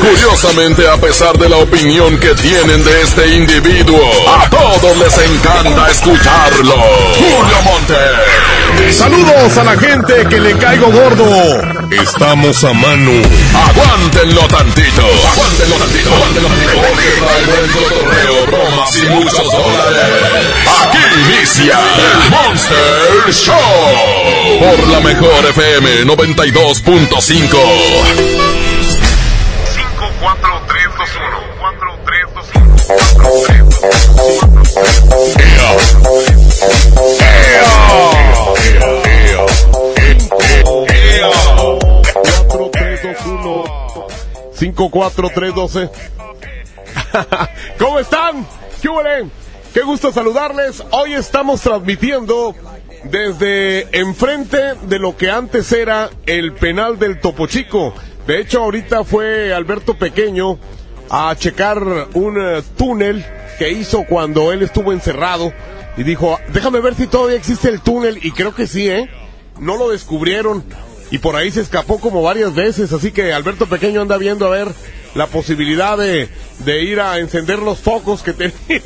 Curiosamente, a pesar de la opinión que tienen de este individuo, a todos les encanta escucharlo. Julio Monte. Saludos a la gente que le caigo gordo. Estamos a mano. Aguántenlo tantito. Aguántenlo tantito. Aguántenlo tantito. Porque traigo el cotorreo, bromas y muchos dólares. Aquí inicia el Monster Show. Por la mejor FM 92.5. 5, 4, 3, 12. ¿Cómo están? ¿Qué huele? Eh? Qué gusto saludarles. Hoy estamos transmitiendo desde enfrente de lo que antes era el penal del Topo Chico. De hecho, ahorita fue Alberto Pequeño a checar un eh, túnel que hizo cuando él estuvo encerrado y dijo, déjame ver si todavía existe el túnel y creo que sí, ¿eh? No lo descubrieron y por ahí se escapó como varias veces, así que Alberto Pequeño anda viendo a ver la posibilidad de, de ir a encender los focos que tenía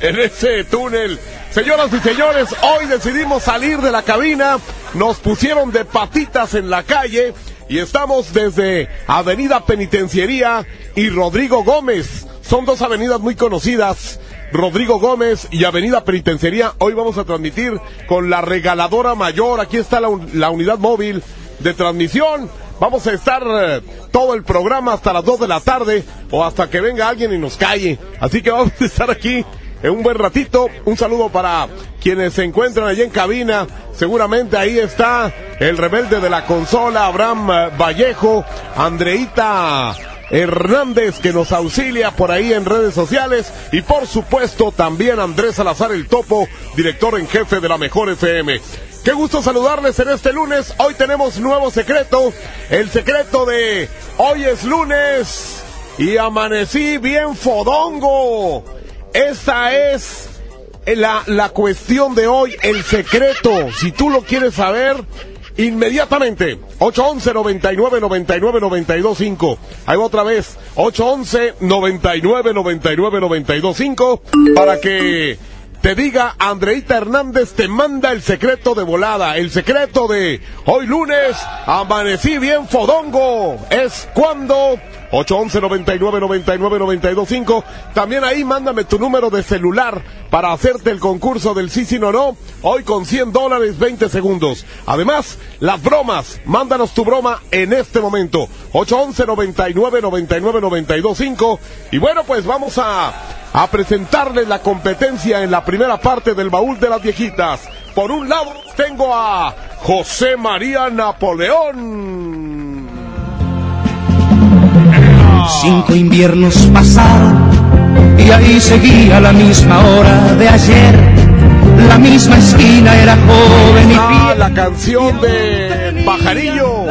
en ese túnel. Señoras y señores, hoy decidimos salir de la cabina, nos pusieron de patitas en la calle y estamos desde Avenida Penitenciaría y Rodrigo Gómez. Son dos avenidas muy conocidas. Rodrigo Gómez y Avenida Penitenciaría. Hoy vamos a transmitir con la regaladora mayor. Aquí está la, la unidad móvil de transmisión. Vamos a estar eh, todo el programa hasta las 2 de la tarde o hasta que venga alguien y nos calle. Así que vamos a estar aquí en un buen ratito. Un saludo para quienes se encuentran allí en cabina. Seguramente ahí está el rebelde de la consola, Abraham eh, Vallejo, Andreita Hernández que nos auxilia por ahí en redes sociales y por supuesto también Andrés Salazar el Topo, director en jefe de la Mejor FM. Qué gusto saludarles en este lunes. Hoy tenemos nuevo secreto, el secreto de hoy es lunes y amanecí bien fodongo. Esa es la, la cuestión de hoy, el secreto. Si tú lo quieres saber, inmediatamente. 811 99 99 92 5. Ahí va otra vez. 811 99 99 92 5. Para que te diga Andreita Hernández te manda el secreto de volada. El secreto de hoy lunes amanecí bien fodongo. Es cuando 811 99 99 92 5. También ahí mándame tu número de celular para hacerte el concurso del sí, sí, no, no. Hoy con 100 dólares 20 segundos. Además, las bromas. Mándanos tu broma en este momento. 811 99 99 92 5. Y bueno, pues vamos a, a presentarles la competencia en la primera parte del baúl de las viejitas. Por un lado tengo a José María Napoleón. Cinco inviernos pasaron y ahí seguía la misma hora de ayer. La misma esquina era joven y Ah, la canción de Pajarillo.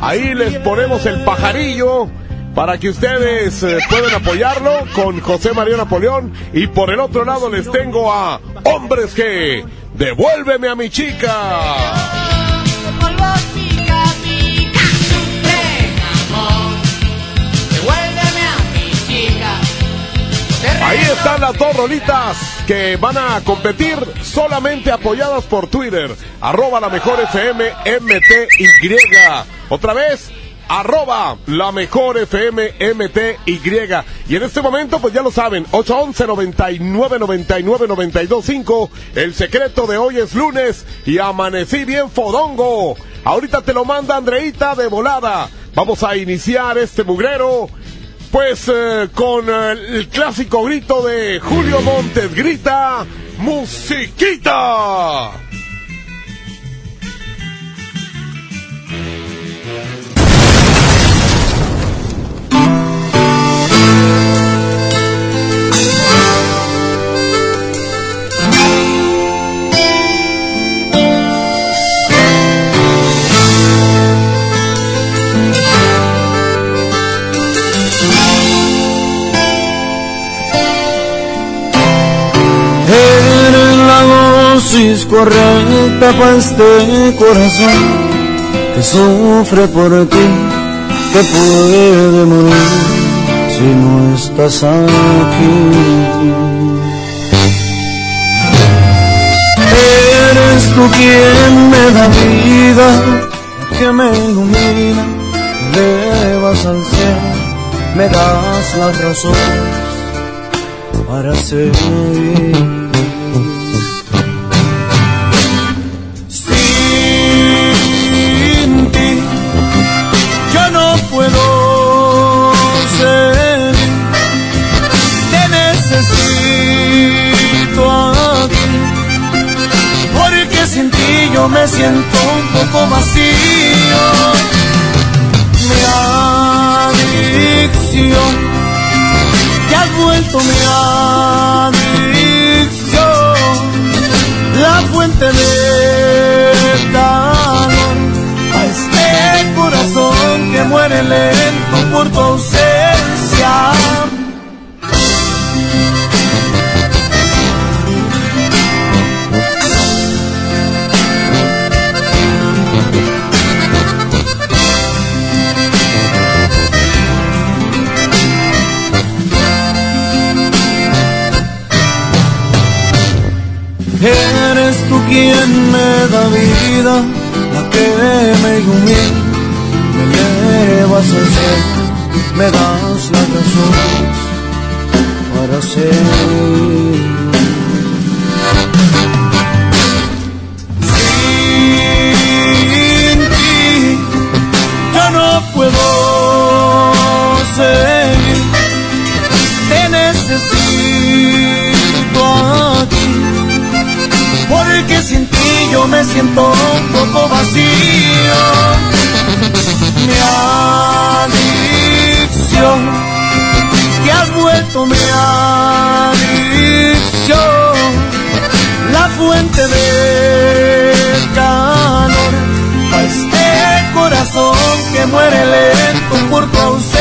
Ahí les ponemos el pajarillo para que ustedes eh, puedan apoyarlo con José María Napoleón. Y por el otro lado les tengo a Hombres que devuélveme a mi chica. Ahí están las dos rolitas que van a competir solamente apoyadas por Twitter. Arroba la mejor FM MTY. Otra vez, arroba la mejor FM MTY. Y en este momento, pues ya lo saben, 811 99 99 92 5. El secreto de hoy es lunes y amanecí bien fodongo. Ahorita te lo manda Andreita de volada. Vamos a iniciar este mugrero. Pues eh, con eh, el clásico grito de Julio Montes, grita musiquita. Dosis correcta para este corazón que sufre por ti, que puede morir si no estás aquí. Eres tú quien me da vida, que me ilumina, me elevas al cielo, me das las razones para seguir. Me siento un poco vacío. Mi adicción te has vuelto mi adicción, la fuente de calor a este corazón que muere lento por tu ausencia. Quien me da vida, la que me ilumina, me elevas al cielo, me das las razones para ser. Yo me siento un poco vacío. Mi adicción, que has vuelto mi adicción, la fuente de calor a este corazón que muere lento por tu ausencia.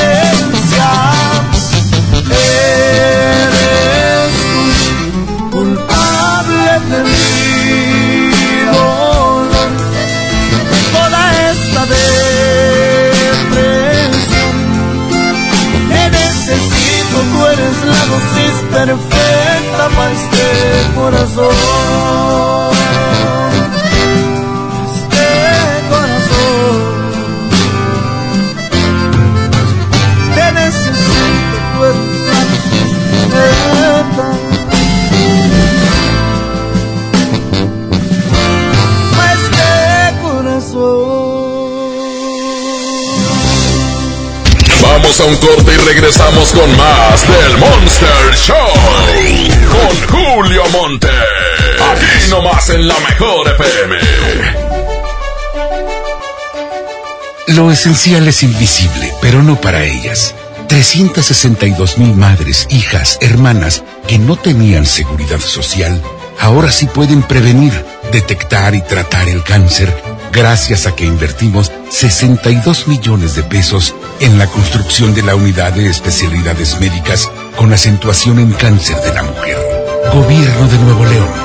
Dosis perfecta para este corazón. A un corte y regresamos con más del Monster Show. Con Julio Monte. Aquí nomás en la mejor FM. Lo esencial es invisible, pero no para ellas. 362 mil madres, hijas, hermanas que no tenían seguridad social, ahora sí pueden prevenir, detectar y tratar el cáncer gracias a que invertimos 62 millones de pesos en la construcción de la unidad de especialidades médicas con acentuación en cáncer de la mujer. Gobierno de Nuevo León.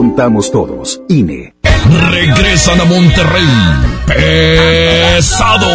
contamos todos. INE. Regresan a Monterrey. Pesado.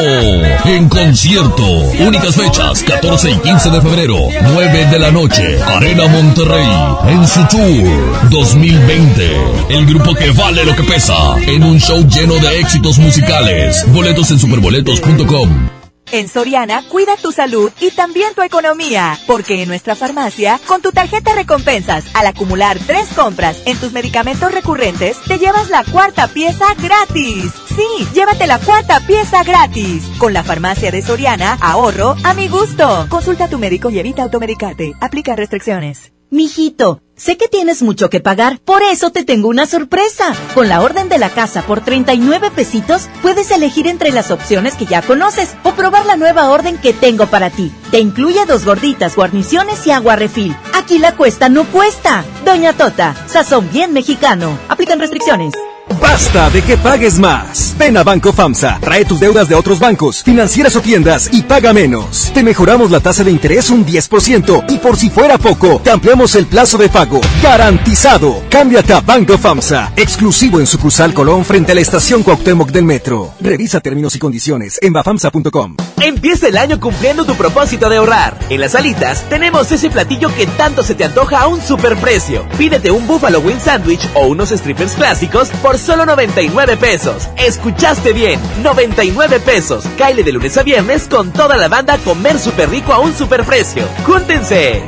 En concierto. Únicas fechas, 14 y 15 de febrero, 9 de la noche. Arena Monterrey. En su tour 2020. El grupo que vale lo que pesa. En un show lleno de éxitos musicales. Boletos en superboletos.com. En Soriana, cuida tu salud y también tu economía, porque en nuestra farmacia, con tu tarjeta recompensas, al acumular tres compras en tus medicamentos recurrentes, te llevas la cuarta pieza gratis. Sí, llévate la cuarta pieza gratis. Con la farmacia de Soriana, ahorro a mi gusto. Consulta a tu médico y evita automedicarte. Aplica restricciones. Mijito, sé que tienes mucho que pagar, por eso te tengo una sorpresa. Con la orden de la casa por 39 pesitos, puedes elegir entre las opciones que ya conoces o probar la nueva orden que tengo para ti. Te incluye dos gorditas, guarniciones y agua refil. Aquí la cuesta no cuesta. Doña Tota, sazón bien mexicano. Aplican restricciones. Basta de que pagues más. Ven a Banco FAMSA, trae tus deudas de otros bancos, financieras o tiendas y paga menos. Te mejoramos la tasa de interés un 10% y por si fuera poco, te ampliamos el plazo de pago. Garantizado. Cámbiate a Banco FAMSA, exclusivo en sucursal Colón frente a la estación Cuauhtémoc del Metro. Revisa términos y condiciones en bafamsa.com. Empieza el año cumpliendo tu propósito de ahorrar. En las alitas tenemos ese platillo que tanto se te antoja a un superprecio. Pídete un Buffalo Wing Sandwich o unos strippers clásicos por solo 99 pesos. Escuchaste bien, 99 pesos. Caile de lunes a viernes con toda la banda comer súper rico a un superprecio. ¡Júntense!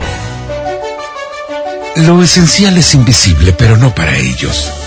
Lo esencial es invisible, pero no para ellos.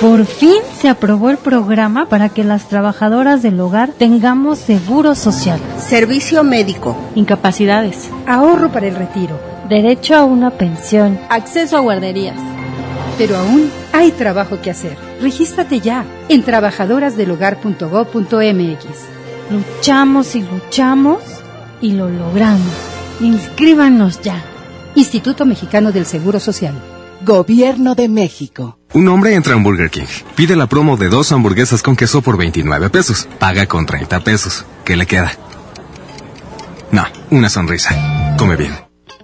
Por fin se aprobó el programa para que las trabajadoras del hogar tengamos seguro social, servicio médico, incapacidades, ahorro para el retiro, derecho a una pensión, acceso a guarderías. Pero aún hay trabajo que hacer. Regístrate ya en trabajadorasdelhogar.gov.mx. Luchamos y luchamos y lo logramos. Inscríbanos ya. Instituto Mexicano del Seguro Social. Gobierno de México. Un hombre entra un Burger King. Pide la promo de dos hamburguesas con queso por 29 pesos. Paga con 30 pesos. ¿Qué le queda? No, una sonrisa. Come bien.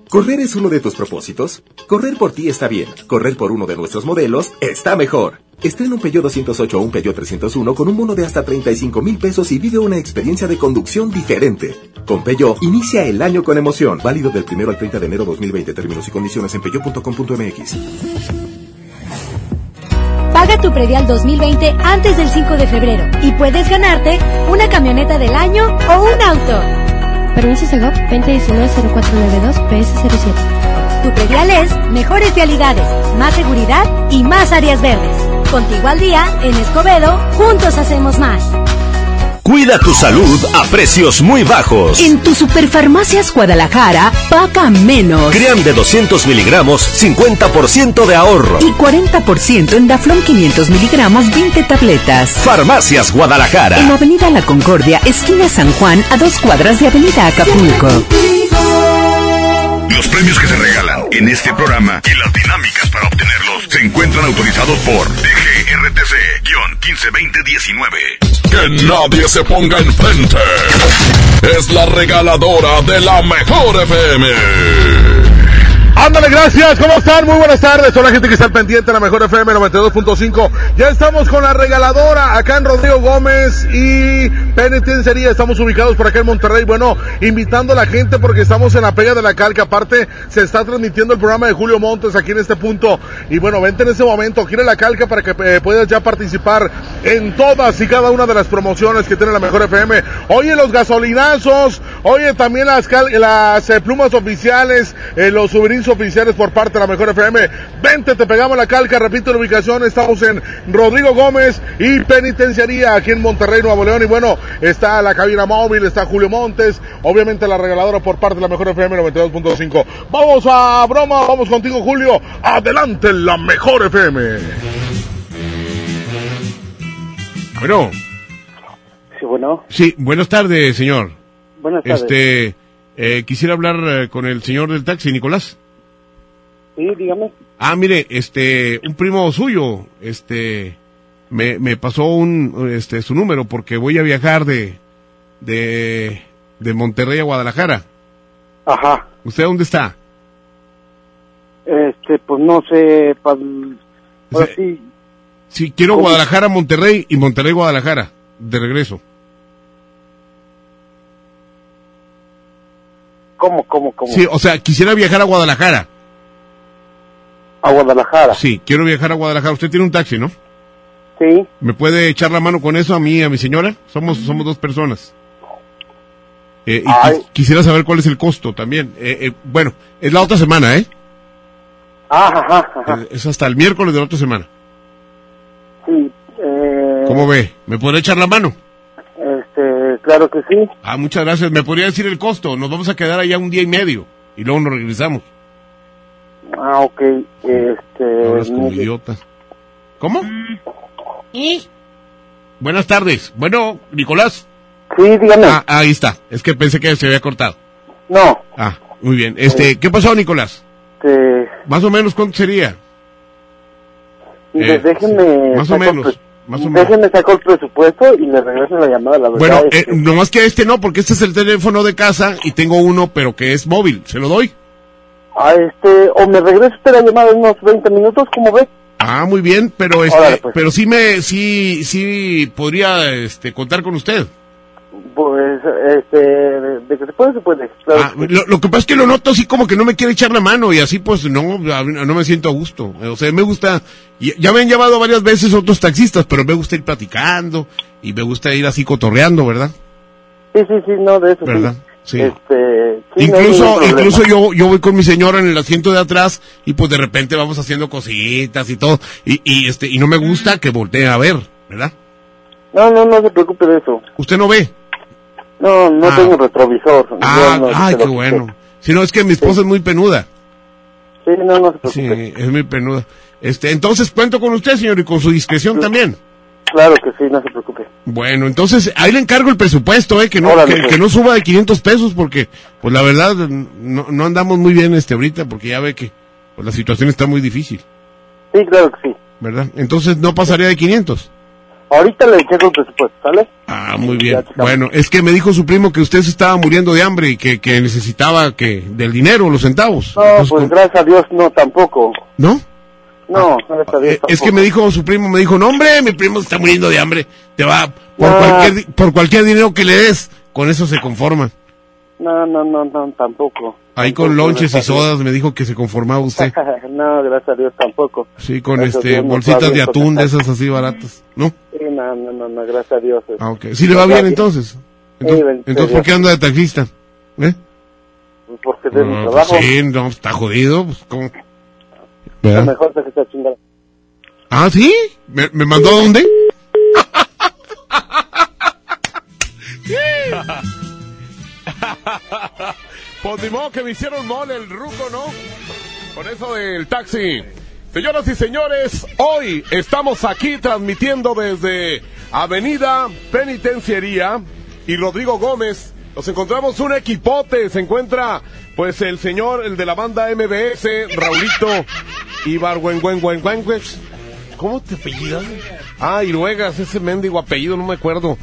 ¿Correr es uno de tus propósitos? Correr por ti está bien. Correr por uno de nuestros modelos está mejor. Estrena un Peugeot 208 o un Peugeot 301 con un bono de hasta 35 mil pesos y vive una experiencia de conducción diferente. Con Peugeot, inicia el año con emoción. Válido del 1 al 30 de enero 2020. Términos y condiciones en peugeot.com.mx. Paga tu predial 2020 antes del 5 de febrero y puedes ganarte una camioneta del año o un auto. Permiso Segov 2019-0492 PS07. Tu predial es mejores vialidades, más seguridad y más áreas verdes. Contigo al día, en Escobedo, juntos hacemos más. Cuida tu salud a precios muy bajos. En tu Superfarmacias Guadalajara, paga menos. Crean de 200 miligramos, 50% de ahorro. Y 40% en Daflón 500 miligramos, 20 tabletas. Farmacias Guadalajara. En Avenida La Concordia, esquina San Juan, a dos cuadras de Avenida Acapulco. Los premios que se regalan en este programa y las dinámicas para obtenerlos se encuentran autorizados por DGRTC-152019. Que nadie se ponga enfrente. Es la regaladora de la mejor FM. Ándale, gracias. ¿Cómo están? Muy buenas tardes. Hola, gente que está pendiente de la mejor FM 92.5. Ya estamos con la regaladora acá en Rodrigo Gómez y Penitenciaría. Estamos ubicados por acá en Monterrey. Bueno, invitando a la gente porque estamos en la pega de la calca. Aparte, se está transmitiendo el programa de Julio Montes aquí en este punto. Y bueno, vente en ese momento, quiere la calca para que eh, puedas ya participar en todas y cada una de las promociones que tiene la mejor FM. Oye, los gasolinazos. Oye, también las eh, plumas oficiales, eh, los souvenirs oficiales por parte de la mejor FM. Vente, te pegamos la calca, repito la ubicación, estamos en Rodrigo Gómez y Penitenciaría aquí en Monterrey, Nuevo León. Y bueno, está la cabina móvil, está Julio Montes, obviamente la regaladora por parte de la mejor FM 92.5. Vamos a broma, vamos contigo Julio. Adelante la mejor FM. Bueno. Sí, bueno. Sí, buenas tardes, señor. Buenas tardes. Este, eh, quisiera hablar eh, con el señor del taxi, Nicolás. Sí, dígame. Ah, mire, este, un primo suyo, este, me, me pasó un, este, su número porque voy a viajar de, de, de Monterrey a Guadalajara. Ajá. ¿Usted dónde está? Este, pues no sé, pa- sí, Sí, quiero ¿Cómo? Guadalajara, Monterrey y Monterrey, Guadalajara, de regreso. ¿cómo, cómo, cómo? Sí, o sea, quisiera viajar a Guadalajara. A Guadalajara. Sí, quiero viajar a Guadalajara. Usted tiene un taxi, ¿no? Sí. ¿Me puede echar la mano con eso a mí y a mi señora? Somos, somos dos personas. Eh, y qui- quisiera saber cuál es el costo también. Eh, eh, bueno, es la otra semana, ¿eh? Ajá, ajá, ajá. Eh, Es hasta el miércoles de la otra semana. Sí. Eh, ¿Cómo ve? ¿Me podrá echar la mano? Este, claro que sí. Ah, muchas gracias. ¿Me podría decir el costo? Nos vamos a quedar allá un día y medio y luego nos regresamos. Ah, ok. Este. Hablas como mire, idiota. ¿Cómo? Buenas tardes. Bueno, Nicolás. Sí, dígame. Ah, ahí está. Es que pensé que se había cortado. No. Ah, muy bien. Este, ¿qué pasó, Nicolás? Este, Más o menos, ¿cuánto sería? Eh, déjeme. más o saco el menos, pre- más o menos. Déjeme sacar el presupuesto y le regreso la llamada, la verdad. Bueno, es eh, que- nomás que este no, porque este es el teléfono de casa y tengo uno, pero que es móvil. ¿Se lo doy? Ah, este, o me regresa usted la llamada en unos 20 minutos, ¿cómo ve? Ah, muy bien, pero este, Órale, pues. pero sí me, sí, sí podría, este, contar con usted. Pues, este, de, que se puede, se puede. Claro Ah, lo, lo que pasa es que lo noto así como que no me quiere echar la mano y así pues no, a no me siento a gusto. O sea, me gusta, ya me han llevado varias veces otros taxistas, pero me gusta ir platicando y me gusta ir así cotorreando, ¿verdad? Sí, sí, sí, no, de eso ¿Verdad? sí. Sí. Este, sí, incluso, incluso yo, yo voy con mi señora en el asiento de atrás y pues de repente vamos haciendo cositas y todo y, y este, y no me gusta que voltee a ver, ¿verdad? No, no, no se preocupe de eso. ¿Usted no ve? No, no Ah. tengo retrovisor. Ah, no, ay, qué bueno. Si no, es que mi esposa es muy penuda. Sí, no, no se preocupe. Sí, es muy penuda. Este, entonces cuento con usted, señor, y con su discreción también. Claro que sí, no se preocupe. Bueno, entonces ahí le encargo el presupuesto, eh, que no, Órale, que, pues. que no suba de 500 pesos porque, pues la verdad, no, no andamos muy bien este ahorita porque ya ve que pues, la situación está muy difícil, Sí, claro que sí. ¿verdad? Entonces no pasaría de 500. Ahorita le checo el presupuesto, ¿sale? Ah, muy bien. Bueno, es que me dijo su primo que usted se estaba muriendo de hambre y que, que necesitaba que del dinero, los centavos. No, Entonces, pues ¿cómo- gracias a Dios, no, tampoco. ¿No? No, gracias a Dios. Eh, es que me dijo su primo, me dijo, no hombre, mi primo se está muriendo de hambre, te va, por, No. cualquier, por cualquier dinero que le des, con eso se conforma. No, no, no, no, tampoco. Ahí con lonches y sodas me dijo que se conformaba usted. no, gracias a Dios tampoco. Sí, con Gracias este no bolsitas de atún de pues, esas así baratas, ¿no? Sí, no, no, no, no, gracias a Dios. Ah, ok. ¿Sí le va bien entonces? Entonces, bendito entonces ¿por qué anda de taxista? ¿Eh? Porque de mi No, trabajo, pues sí, no, está jodido, pues, ¿cómo? Lo ¿Verdad? mejor es que está chingada. Ah, ¿sí? ¿Me, me mandó a dónde? Pues ni modo que me hicieron mole el ruco, ¿no? Con eso del taxi. Señoras y señores, hoy estamos aquí transmitiendo desde Avenida Penitenciaría y Rodrigo Gómez. Nos encontramos un equipote. Se encuentra, pues, el señor, el de la banda MBS, Raulito Ibargüengüengüengüengües. ¿Cómo te apellidas? Ah, Iruegas, ese mendigo apellido, no me acuerdo.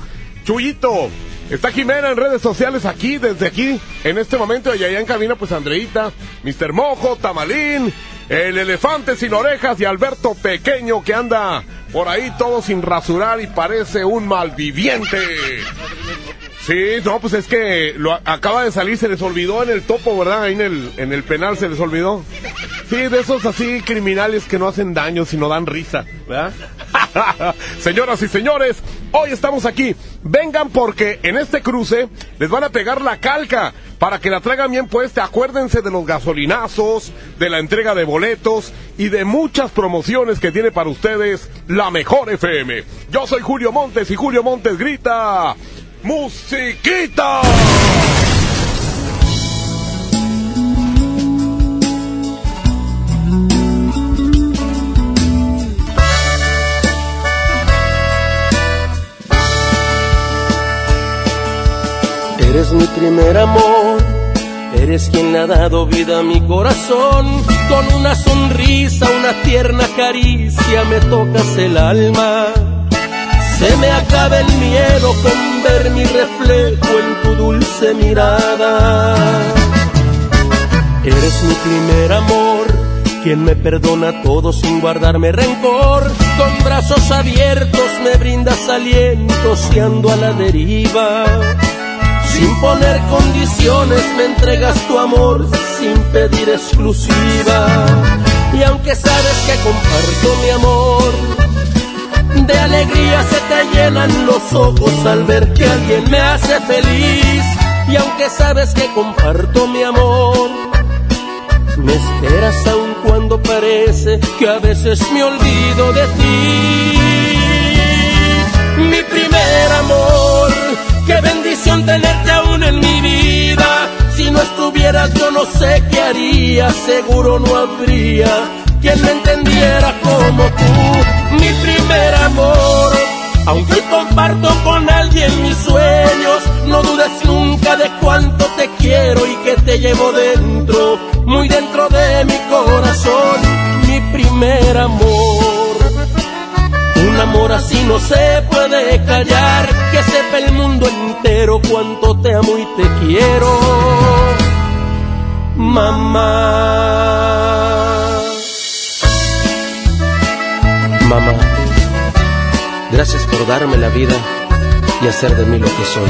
Chuyito, está Jimena en redes sociales aquí, desde aquí, en este momento, y allá en cabina, pues Andreita, Mr. Mojo, Tamalín, el elefante sin orejas y Alberto Pequeño que anda por ahí todo sin rasurar y parece un malviviente. Sí, no, pues es que lo acaba de salir, se les olvidó en el topo, ¿verdad? Ahí en el, en el penal se les olvidó. Sí, de esos así criminales que no hacen daño, sino dan risa, ¿verdad? Señoras y señores, hoy estamos aquí. Vengan porque en este cruce les van a pegar la calca para que la traigan bien puesta. Acuérdense de los gasolinazos, de la entrega de boletos y de muchas promociones que tiene para ustedes la mejor FM. Yo soy Julio Montes y Julio Montes grita. ¡Musiquita! Eres mi primer amor, eres quien ha dado vida a mi corazón. Con una sonrisa, una tierna caricia me tocas el alma. Se me acaba el miedo con ver mi reflejo en tu dulce mirada. Eres mi primer amor, quien me perdona todo sin guardarme rencor. Con brazos abiertos me brindas aliento si ando a la deriva. Sin poner condiciones me entregas tu amor sin pedir exclusiva. Y aunque sabes que comparto mi amor, De alegría se te llenan los ojos al ver que alguien me hace feliz. Y aunque sabes que comparto mi amor, me esperas aun cuando parece que a veces me olvido de ti. Mi primer amor, qué bendición tenerte aún en mi vida. Si no estuvieras yo no sé qué haría, seguro no habría quien me entendiera como tú. Mi primer amor, aunque comparto con alguien mis sueños, no dudes nunca de cuánto te quiero y que te llevo dentro, muy dentro de mi corazón, mi primer amor. Un amor así no se puede callar, que sepa el mundo entero cuánto te amo y te quiero, mamá. Mamá, gracias por darme la vida y hacer de mí lo que soy.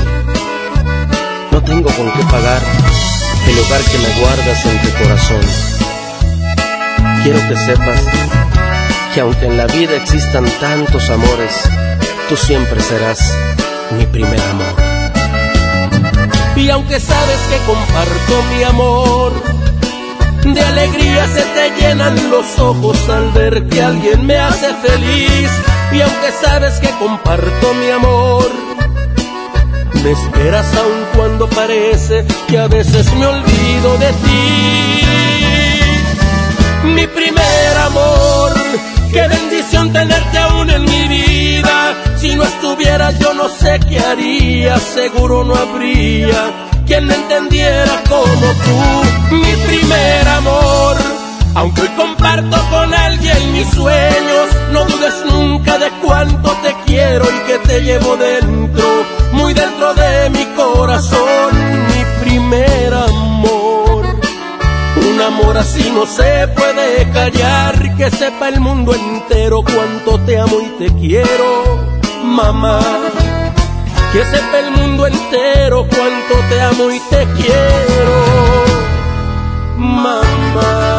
No tengo con qué pagar el lugar que me guardas en tu corazón. Quiero que sepas que aunque en la vida existan tantos amores, tú siempre serás mi primer amor. Y aunque sabes que comparto mi amor, de alegría se te llenan los ojos al ver que alguien me hace feliz. Y aunque sabes que comparto mi amor, me esperas aun cuando parece que a veces me olvido de ti. Mi primer amor, qué bendición tenerte aún en mi vida. Si no estuvieras yo no sé qué haría, seguro no habría quien me entendiera como tú. Mi primer amor, aunque hoy comparto con alguien mis sueños, no dudes nunca de cuánto te quiero y que te llevo dentro, muy dentro de mi corazón, mi primer amor. Un amor así no se puede callar, que sepa el mundo entero cuánto te amo y te quiero, mamá. Que sepa el mundo entero cuánto te amo y te quiero, mamá.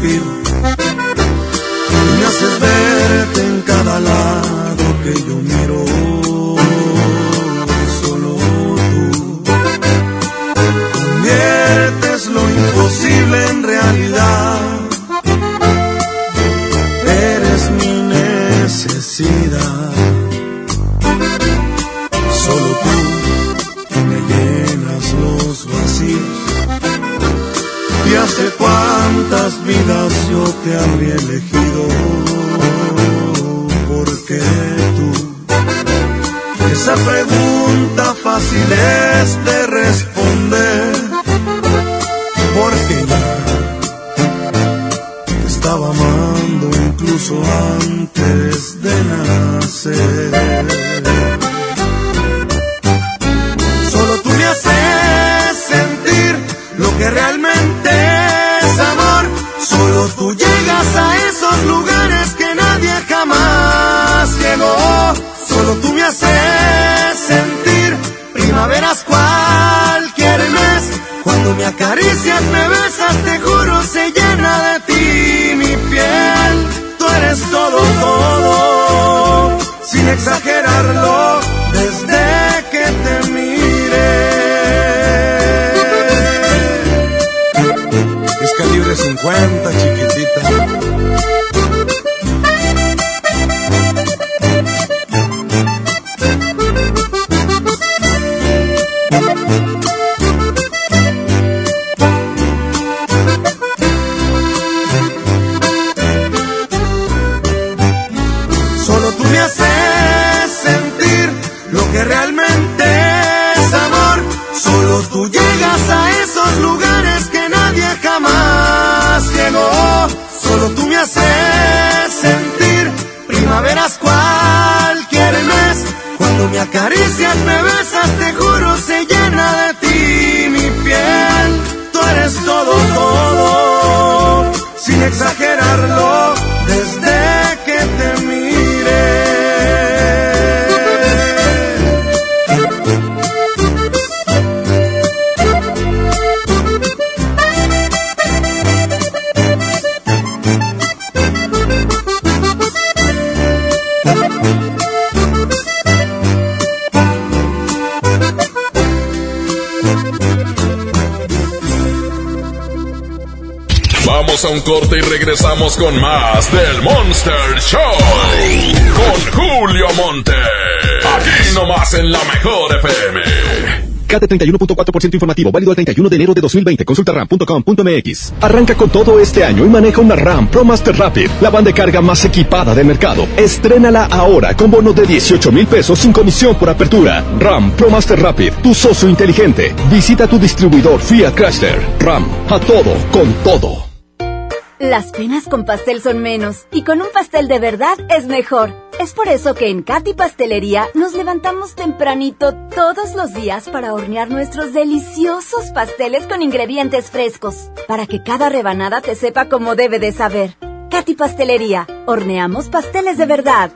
Un habría elegido. Porque tú, esa pregunta fácil es de más del Monster Show. Con Julio Monte. Aquí nomás en la mejor FM. KT 31.4% informativo, válido al 31 de enero de 2020. Consulta ram.com.mx. Arranca con todo este año y maneja una RAM Pro Master Rapid, la banda de carga más equipada del mercado. Estrénala ahora con bono de 18 mil pesos sin comisión por apertura. RAM Pro Master Rapid, tu socio inteligente. Visita tu distribuidor Fiat Chrysler. RAM, a todo, con todo. Las penas con pastel son menos y con un pastel de verdad es mejor. Es por eso que en Katy Pastelería nos levantamos tempranito todos los días para hornear nuestros deliciosos pasteles con ingredientes frescos, para que cada rebanada te sepa como debe de saber. Katy Pastelería, horneamos pasteles de verdad.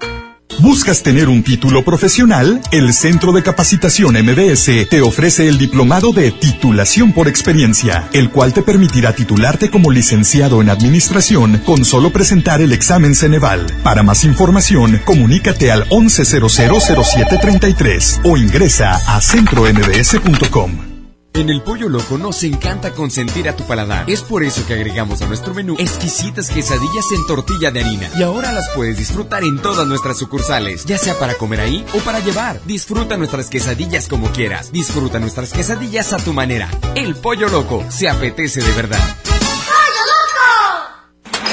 ¿Buscas tener un título profesional? El Centro de Capacitación MBS te ofrece el diplomado de titulación por experiencia, el cual te permitirá titularte como licenciado en administración con solo presentar el examen Ceneval. Para más información, comunícate al 11000733 o ingresa a centrombs.com. En el Pollo Loco nos encanta consentir a tu paladar. Es por eso que agregamos a nuestro menú exquisitas quesadillas en tortilla de harina. Y ahora las puedes disfrutar en todas nuestras sucursales, ya sea para comer ahí o para llevar. Disfruta nuestras quesadillas como quieras. Disfruta nuestras quesadillas a tu manera. El Pollo Loco se apetece de verdad.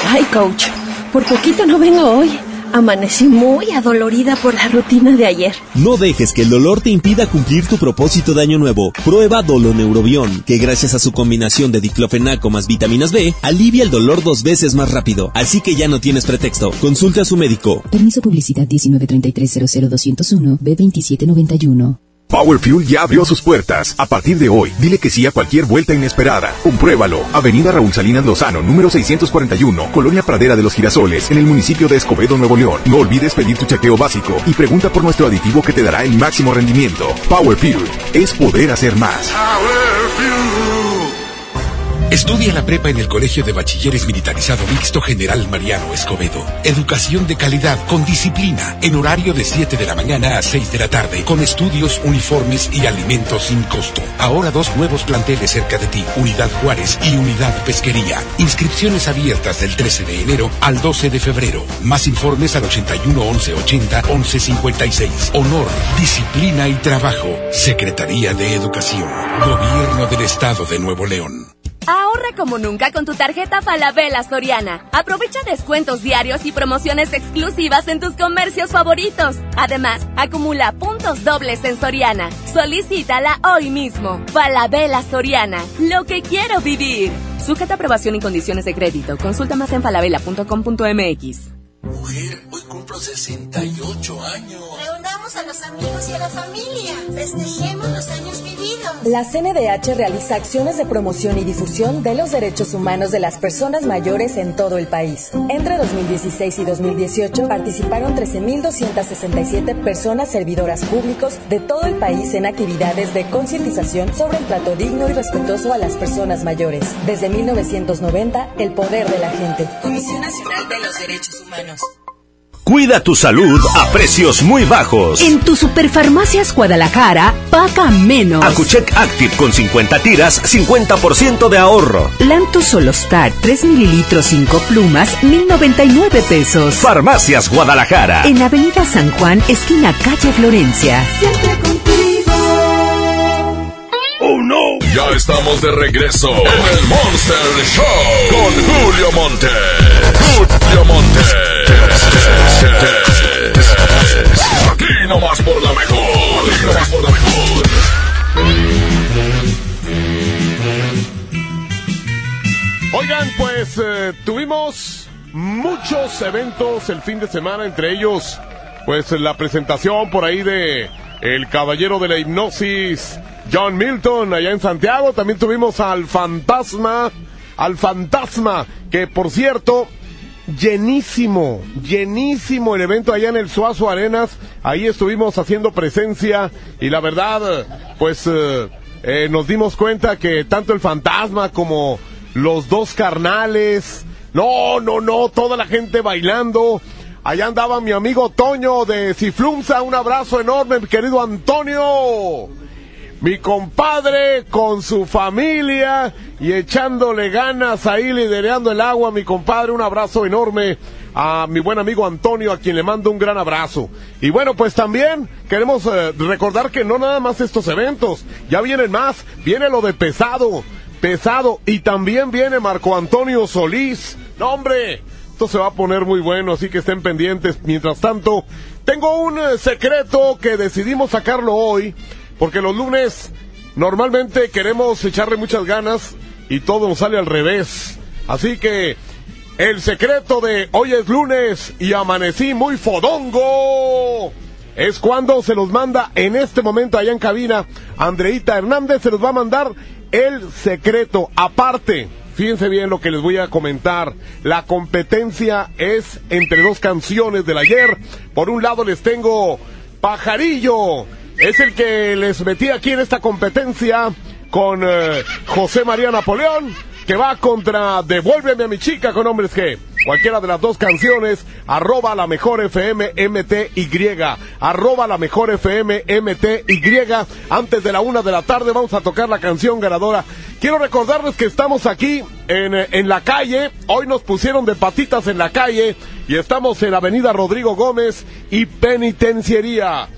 Ay, coach, por poquito no vengo hoy. Amanecí muy adolorida por la rutina de ayer. No dejes que el dolor te impida cumplir tu propósito de año nuevo. Prueba Doloneurobión, que gracias a su combinación de diclofenaco más vitaminas B, alivia el dolor dos veces más rápido. Así que ya no tienes pretexto. Consulta a su médico. Permiso publicidad 193300201 B2791. Power Fuel ya abrió sus puertas. A partir de hoy, dile que sí a cualquier vuelta inesperada. Compruébalo. Avenida Raúl Salinas Lozano, número 641, Colonia Pradera de los Girasoles, en el municipio de Escobedo, Nuevo León. No olvides pedir tu chequeo básico y pregunta por nuestro aditivo que te dará el máximo rendimiento. Power Fuel es poder hacer más. Estudia la prepa en el Colegio de Bachilleres Militarizado Mixto General Mariano Escobedo. Educación de calidad con disciplina en horario de 7 de la mañana a 6 de la tarde con estudios, uniformes y alimentos sin costo. Ahora dos nuevos planteles cerca de ti, Unidad Juárez y Unidad Pesquería. Inscripciones abiertas del 13 de enero al 12 de febrero. Más informes al 81 11 80 11 56. Honor, disciplina y trabajo. Secretaría de Educación. Gobierno del Estado de Nuevo León. Ahorra como nunca con tu tarjeta Falabella Soriana. Aprovecha descuentos diarios y promociones exclusivas en tus comercios favoritos. Además, acumula puntos dobles en Soriana. Solicítala hoy mismo. Falabella Soriana. Lo que quiero vivir. Sujeta aprobación y condiciones de crédito. Consulta más en falabella.com.mx. Mujer, hoy cumplo 68 años. Reunamos a los amigos y a la familia. Festejemos los años vividos. La CNDH realiza acciones de promoción y difusión de los derechos humanos de las personas mayores en todo el país. Entre 2016 y 2018 participaron 13.267 personas servidoras públicos de todo el país en actividades de concientización sobre el trato digno y respetuoso a las personas mayores. Desde 1990, el poder de la gente. Comisión Nacional de los Derechos Humanos. Cuida tu salud a precios muy bajos. En tu Superfarmacias Guadalajara, paga menos. Acucheck Active con 50 tiras, 50% de ahorro. Lantus Solostar, 3 mililitros 5 plumas, 1099 pesos. Farmacias Guadalajara. En Avenida San Juan, esquina calle Florencia. Siempre contigo. ¡Oh no! Ya estamos de regreso en el Monster Show con Julio Monte. Julio Monte. Aquí nomás por. Oigan, pues eh, tuvimos muchos eventos el fin de semana, entre ellos, pues la presentación por ahí de el caballero de la hipnosis, John Milton, allá en Santiago. También tuvimos al fantasma, al fantasma, que por cierto, llenísimo, llenísimo el evento allá en el Suazo Arenas. Ahí estuvimos haciendo presencia y la verdad, pues eh, eh, nos dimos cuenta que tanto el fantasma como los dos carnales, no, no, no, toda la gente bailando. Allá andaba mi amigo Toño de Ciflumsa, un abrazo enorme, mi querido Antonio. Mi compadre con su familia y echándole ganas ahí liderando el agua, mi compadre, un abrazo enorme a mi buen amigo Antonio, a quien le mando un gran abrazo. Y bueno, pues también queremos eh, recordar que no nada más estos eventos, ya vienen más, viene lo de pesado, pesado, y también viene Marco Antonio Solís. No, hombre, esto se va a poner muy bueno, así que estén pendientes. Mientras tanto, tengo un eh, secreto que decidimos sacarlo hoy, porque los lunes normalmente queremos echarle muchas ganas y todo nos sale al revés. Así que el secreto de hoy es lunes y amanecí muy fodongo. Es cuando se los manda en este momento allá en cabina. Andreita Hernández se los va a mandar el secreto. Aparte, fíjense bien lo que les voy a comentar. La competencia es entre dos canciones del ayer. Por un lado les tengo Pajarillo. Es el que les metí aquí en esta competencia con eh, José María Napoleón que va contra Devuélveme a mi chica con hombres G. Cualquiera de las dos canciones, arroba la mejor FM MTY, arroba la mejor FM MTY. Antes de la una de la tarde vamos a tocar la canción ganadora. Quiero recordarles que estamos aquí en, en la calle. Hoy nos pusieron de patitas en la calle y estamos en Avenida Rodrigo Gómez y Penitenciaría.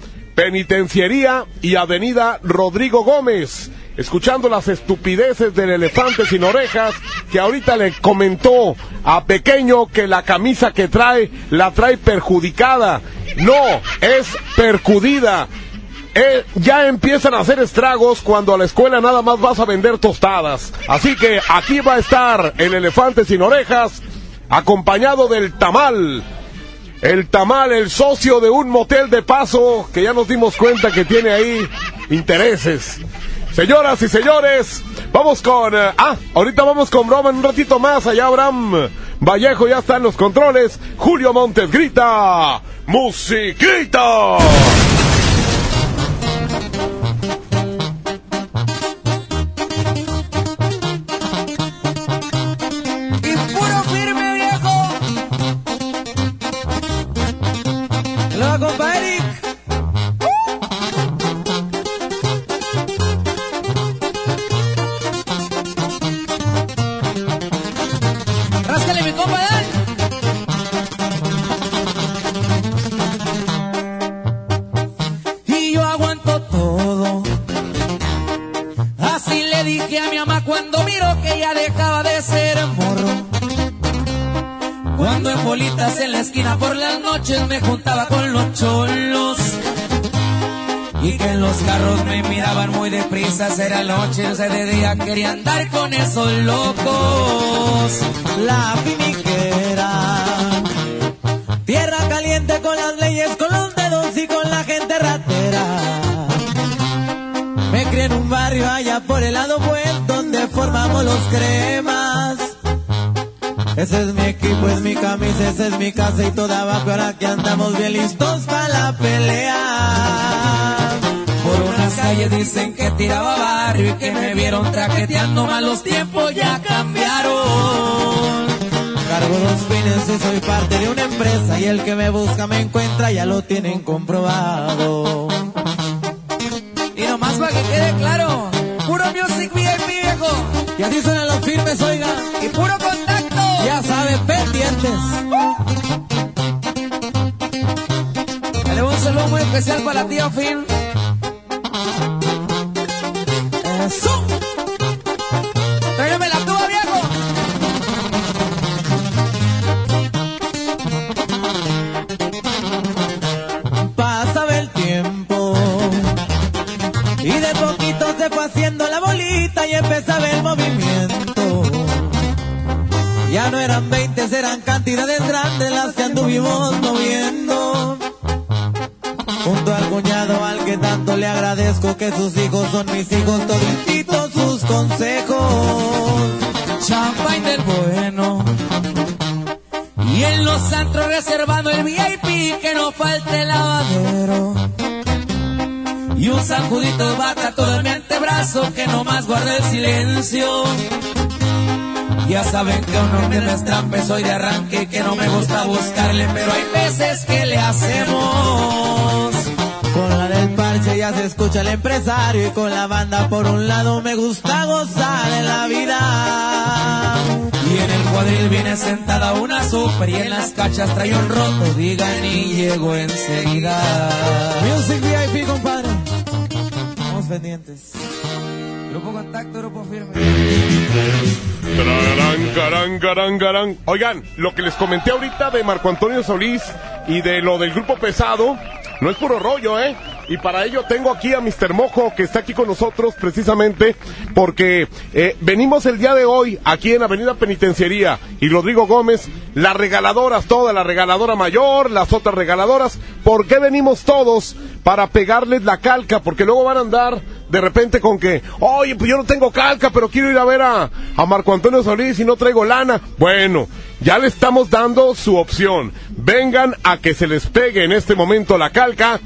Penitenciaría y Avenida Rodrigo Gómez escuchando las estupideces del elefante sin orejas, que ahorita le comentó a Pequeño que la camisa que trae la trae perjudicada. No, es percudida. Eh, ya empiezan a hacer estragos cuando a la escuela nada más vas a vender tostadas. Así que aquí va a estar el elefante sin orejas, acompañado del tamal. El tamal, el socio de un motel de paso, que ya nos dimos cuenta que tiene ahí intereses. Señoras y señores, vamos con... eh, ah, ahorita vamos con broma un ratito más. Allá Abraham Vallejo ya está en los controles. Julio Montes grita... ¡Musiquita! Le dije a mi mamá cuando miró que ya dejaba de ser morro. Cuando en bolitas en la esquina por las noches me juntaba con los cholos. Y que en los carros me miraban muy deprisa, era noche, o sea, de día quería andar con esos locos. La finiquera. Tierra caliente con las leyes, con los por el lado buen donde formamos los cremas. Ese es mi equipo, es mi camisa, esa es mi casa y toda abajo. Ahora que andamos bien listos para la pelea. Por unas calles dicen que tiraba barrio y que me vieron traqueteando mal los tiempos ya cambiaron. Cargo dos fines y soy parte de una empresa y el que me busca me encuentra, ya lo tienen comprobado. Y nomás para que quede claro, Y así suenan los firmes, oiga. Y puro contacto. Ya sabes, pendientes. Dale un saludo muy especial para la tía Fin. Y empezaba el movimiento. Ya no eran 20, eran cantidades grandes las que anduvimos moviendo. Junto al cuñado al que tanto le agradezco que sus hijos son mis hijos, todititos sus consejos. Champagne del bueno. Y en los antros reservando el VIP que no falte el lavadero. Y un sacudito de bata todo en mi antebrazo que no más guarda el silencio. Ya saben que uno me no soy de arranque que no me gusta buscarle, pero hay veces que le hacemos. Con la del parche ya se escucha el empresario y con la banda por un lado me gusta gozar de la vida. Y en el cuadril viene sentada una super y en las cachas trae un roto, digan y llego enseguida. Music VIP, compadre. Pendientes. Grupo Contacto, Grupo Firme. Carán, carán, carán, Oigan, lo que les comenté ahorita de Marco Antonio Solís y de lo del grupo pesado, no es puro rollo, ¿eh? Y para ello tengo aquí a Mr. Mojo, que está aquí con nosotros precisamente porque eh, venimos el día de hoy aquí en Avenida Penitenciaría y Rodrigo Gómez, las regaladoras, todas, la regaladora mayor, las otras regaladoras. ¿Por qué venimos todos? Para pegarles la calca, porque luego van a andar de repente con que, oye, pues yo no tengo calca, pero quiero ir a ver a, a Marco Antonio Solís y no traigo lana. Bueno, ya le estamos dando su opción. Vengan a que se les pegue en este momento la calca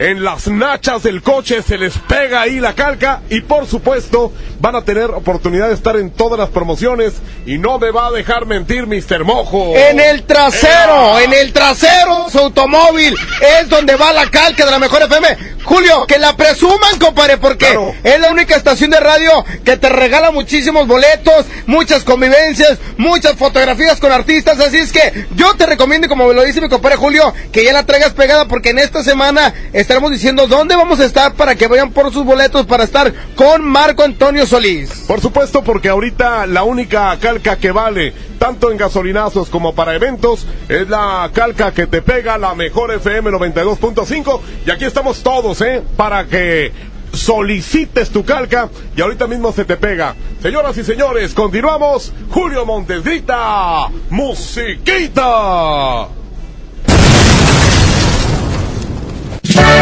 en las nachas del coche se les pega ahí la calca y por supuesto van a tener oportunidad de estar en todas las promociones y no me va a dejar mentir Mr. Mojo. En el trasero, en el trasero su automóvil es donde va la calca de la mejor FM. Julio, que la presuman, compadre, porque es la única estación de radio que te regala muchísimos boletos, muchas convivencias, muchas fotografías con artistas. Así es que yo te recomiendo, como me lo dice mi compadre Julio, que ya la traigas pegada porque en esta semana estaremos diciendo dónde vamos a estar para que vayan por sus boletos para estar con Marco Antonio Solís. Por supuesto, porque ahorita la única calca que vale, tanto en gasolinazos como para eventos, es la calca que te pega la mejor FM 92.5. Y aquí estamos todos, ¿eh? Para que solicites tu calca y ahorita mismo se te pega. Señoras y señores, continuamos. Julio Montes grita, musiquita.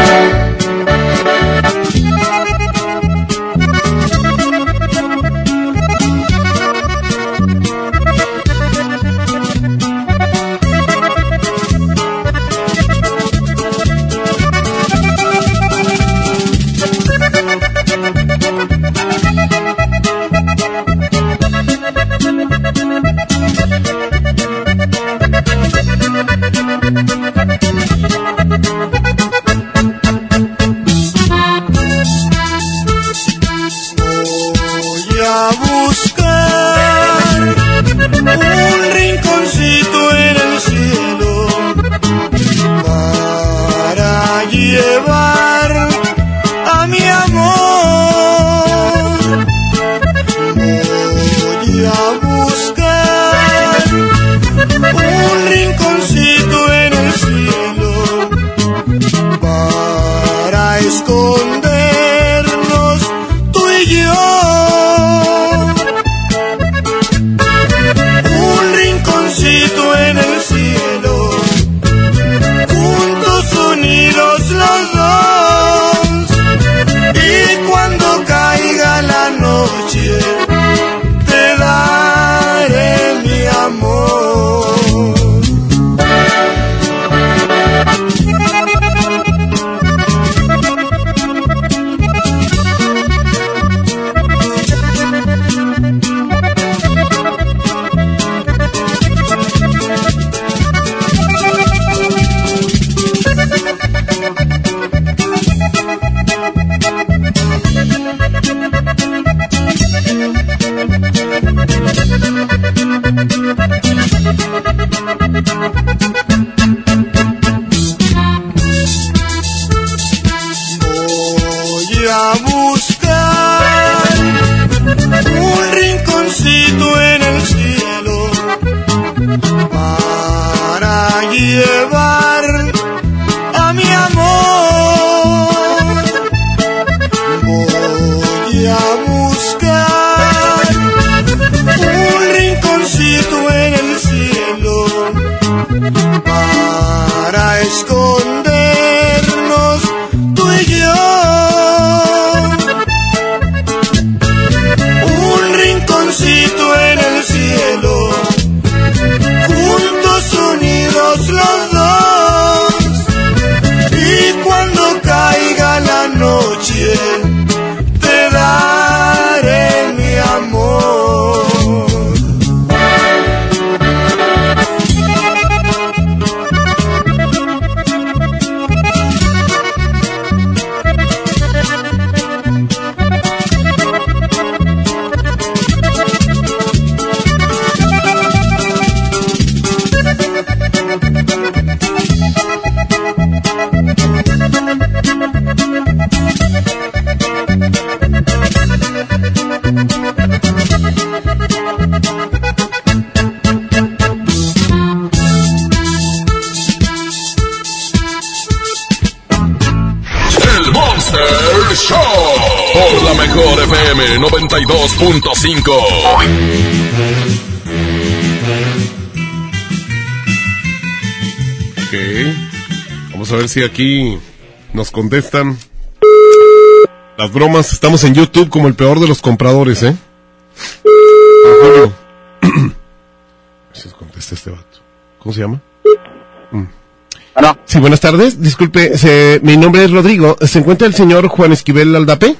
Buscar un mejor FM 92.5. Ok. Vamos a ver si aquí nos contestan. Las bromas, estamos en YouTube como el peor de los compradores, ¿eh? Ah, Julio. A ver si contesta este vato. ¿Cómo se llama? Mm. Sí, buenas tardes. Disculpe, se- mi nombre es Rodrigo. ¿Se encuentra el señor Juan Esquivel Aldape?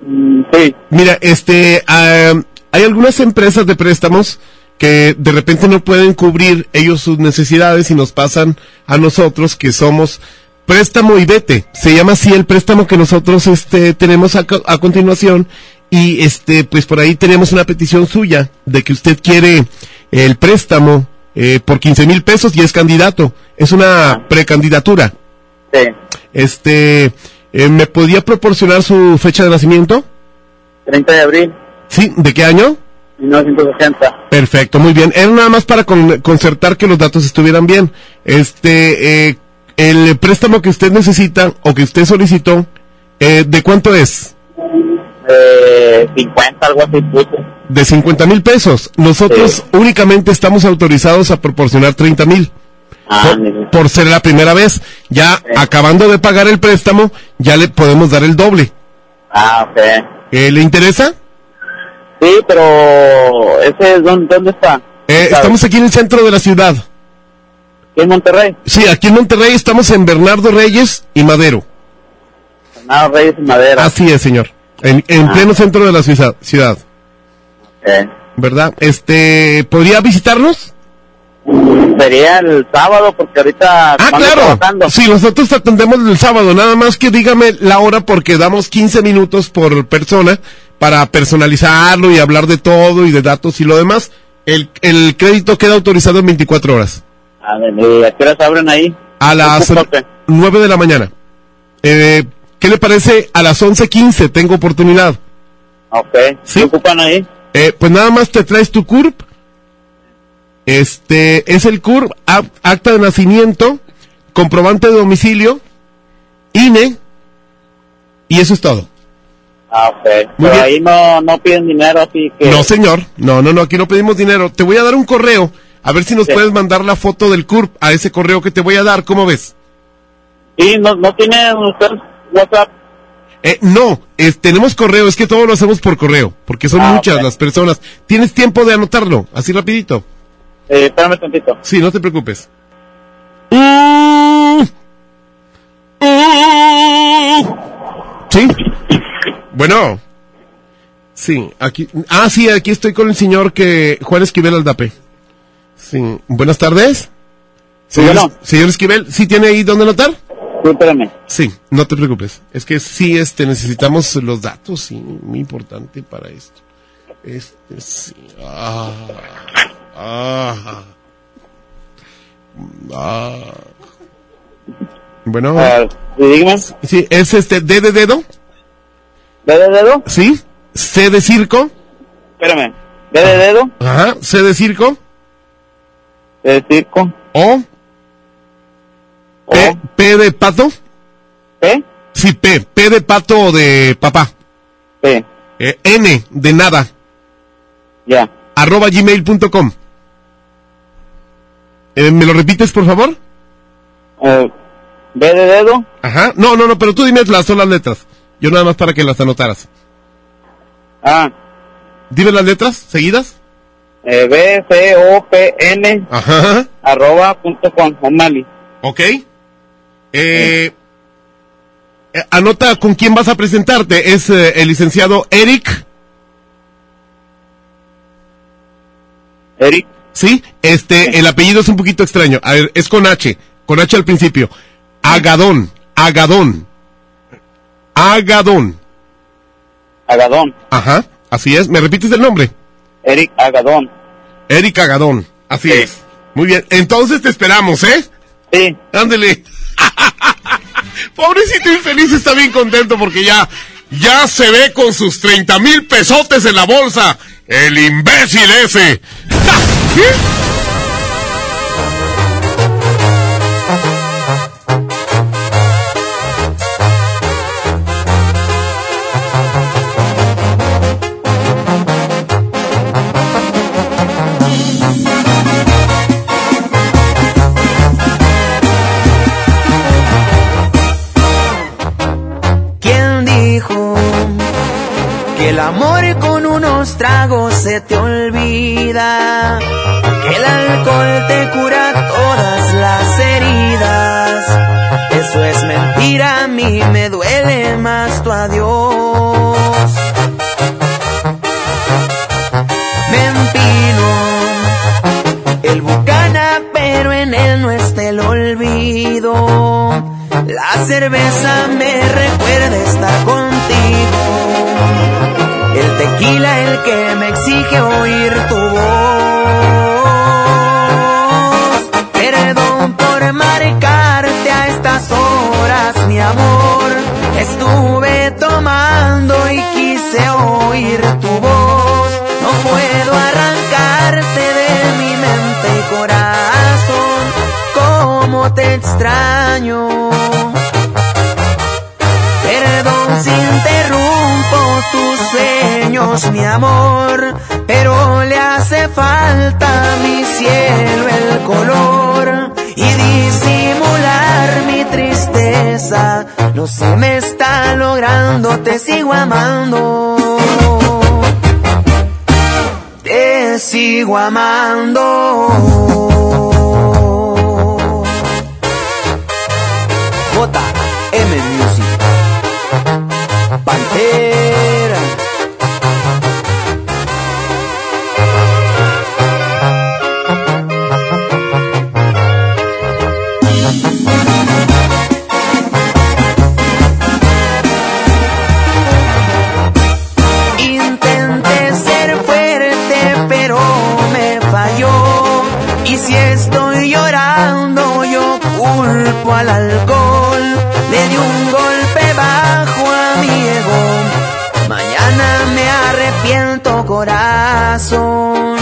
Sí. Mira, este, hay algunas empresas de préstamos que de repente no pueden cubrir ellos sus necesidades y nos pasan a nosotros que somos préstamo y vete. Se llama así el préstamo que nosotros este tenemos a, a continuación y este pues por ahí tenemos una petición suya de que usted quiere el préstamo eh, por 15 mil pesos y es candidato. Es una precandidatura. Sí. Este, eh, ¿me podía proporcionar su fecha de nacimiento? 30 de abril Sí, ¿de qué año? 1980. Perfecto, muy bien. Era nada más para con- concertar que los datos estuvieran bien. Este, eh, el préstamo que usted necesita o que usted solicitó, eh, ¿de cuánto es? Eh, 50, algo así. De 50 mil pesos. Nosotros únicamente estamos autorizados a proporcionar 30 mil. Ah, por, por ser la primera vez. Ya acabando de pagar el préstamo, ya le podemos dar el doble. Ah, ok. Eh, ¿Le interesa? Sí, pero ese es dónde, dónde está? Eh, estamos aquí en el centro de la ciudad. ¿Aquí en Monterrey? Sí, aquí en Monterrey estamos en Bernardo Reyes y Madero. Fernando Reyes y Madera. Así es, señor. En, en Ah. pleno centro de la ciudad. ciudad. ¿Verdad? Este, ¿podría visitarnos? Sería el sábado porque ahorita Ah, claro. trabajando. Sí, nosotros te atendemos el sábado. Nada más que dígame la hora porque damos 15 minutos por persona para personalizarlo y hablar de todo y de datos y lo demás. El, el crédito queda autorizado en 24 horas. A ver, ¿y ¿a qué horas abren ahí? A las Ocupa, ok. 9 de la mañana. Eh, ¿Qué le parece? A las 11.15 tengo oportunidad. Ok. ¿Sí? ¿Qué ocupan ahí? Eh, pues nada más te traes tu CURP. Este es el CURP, ac- acta de nacimiento, comprobante de domicilio, INE, y eso es todo. Ah, ok. Muy Pero bien. ahí no, no piden dinero, así que... No, señor. No, no, no, aquí no pedimos dinero. Te voy a dar un correo. A ver si nos Sí. puedes mandar la foto del CURP a ese correo que te voy a dar. ¿Cómo ves? Sí, no, no tienen ustedes WhatsApp. Eh, no, es- tenemos correo. Es que todo lo hacemos por correo. Porque son Ah, muchas las personas. ¿Tienes tiempo de anotarlo? Así rapidito. Eh, espérame tantito. Sí, no te preocupes. Sí. Bueno. Sí, aquí. Ah, sí, aquí estoy con el señor que Juan Esquivel Aldape. Sí. Buenas tardes. Señor, bueno. señor Esquivel, ¿sí tiene ahí dónde anotar? Sí, espérame. Sí, no te preocupes. Es que sí, este, necesitamos los datos, sí, muy importante para esto. Este, sí. Ah, ah, ah. Bueno. Ah, sí, dígame. Sí, es este, D de dedo. ¿D de dedo? Sí. C de circo. Espérame. ¿D de dedo? Ajá. C de circo. ¿D de circo? O. P, P de pato. ¿P? Sí, P. P de pato o de papá. P. Eh, N de nada. Ya. Arroba gmail.com. Eh, ¿Me lo repites, por favor? Eh, B de dedo. Ajá. No, no, no, pero tú dime las son las letras. Yo nada más para que las anotaras. Ah. Dime las letras seguidas. Eh, B, C, O, P, N. Ajá. Arroba punto com. O'Malley. Ok. Eh, eh, anota con quién vas a presentarte. Es eh, el licenciado Eric. Eric. Sí, este, el apellido es un poquito extraño. A ver, es con H, con H al principio. Agadón, Agadón. Agadón. Agadón. Ajá, así es. ¿Me repites el nombre? Eric Agadón. Eric Agadón, así es. Muy bien, entonces te esperamos, ¿eh? Sí. Ándele. Pobrecito infeliz está bien contento porque ya, ya se ve con sus 30 mil pesotes en la bolsa. El imbécil ese. ¿Quién dijo que el amor con unos tragos se te olvida? El alcohol te cura todas las heridas. Eso es mentira, a mí me duele más tu adiós. Me empino el bucana, pero en él no está el olvido. La cerveza me recuerda estar contigo. El tequila el que me exige oír tu Estuve tomando y quise oír tu voz. No puedo arrancarte de mi mente y corazón. Cómo te extraño. Perdón si interrumpo tus sueños, mi amor, pero le hace falta a mi cielo el color y disimular mi tristeza. No se me está logrando, te sigo amando. Te sigo amando. Y si estoy llorando, yo culpo al alcohol. Le di un golpe bajo a mi ego. Mañana me arrepiento, corazón.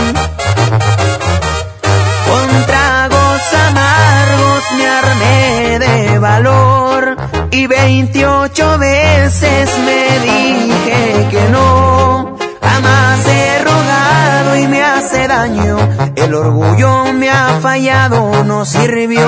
Con tragos amargos me armé de valor. Y 28 veces me dije que no. Jamás he rogado y me hace daño. El orgullo me ha fallado, no sirvió.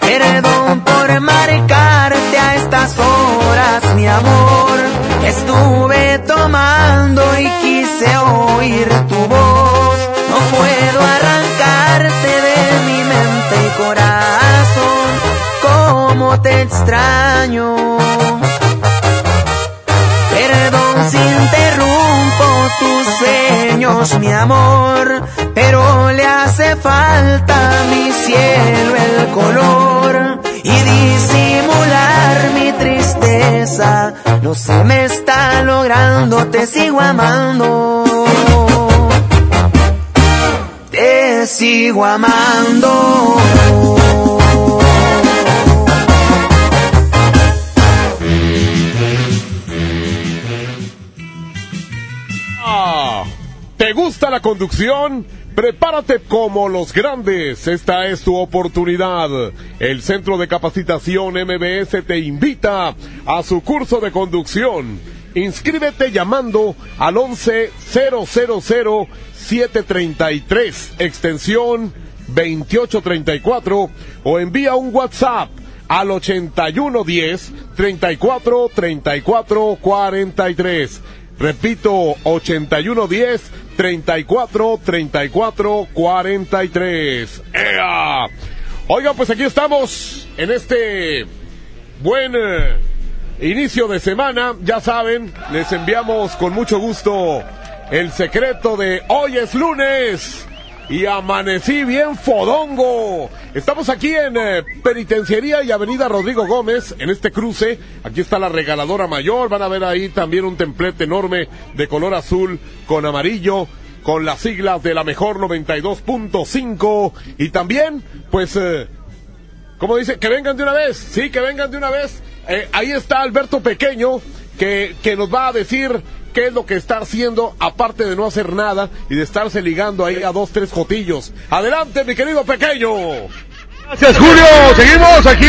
Perdón por marcarte a estas horas, mi amor. Estuve tomando y quise oír tu voz. No puedo arrancarte de mi mente y corazón. Cómo te extraño. Tus sueños, mi amor, pero le hace falta a mi cielo el color y disimular mi tristeza. No se me está logrando, te sigo amando. Te sigo amando. Gusta la conducción? Prepárate como los grandes. Esta es tu oportunidad. El Centro de Capacitación MBS te invita a su curso de conducción. Inscríbete llamando al 11-000-733, extensión 2834, o envía un WhatsApp al 8110 34 34 43. Repito, 8110 34 34 43. ¡Ea! Oiga, pues aquí estamos en este buen eh, inicio de semana. Ya saben, les enviamos con mucho gusto el secreto de hoy es lunes y amanecí bien fodongo. Estamos aquí en eh, Penitenciaría y Avenida Rodrigo Gómez, en este cruce. Aquí está la regaladora mayor. Van a ver ahí también un templete enorme de color azul con amarillo, con las siglas de la mejor 92.5. Y también, pues, eh, ¿cómo dice? Que vengan de una vez. Sí, que vengan de una vez. Eh, ahí está Alberto Pequeño, que, que nos va a decir qué es lo que está haciendo, aparte de no hacer nada y de estarse ligando ahí a dos, tres cotillos. Adelante, mi querido pequeño. Gracias Julio, seguimos aquí,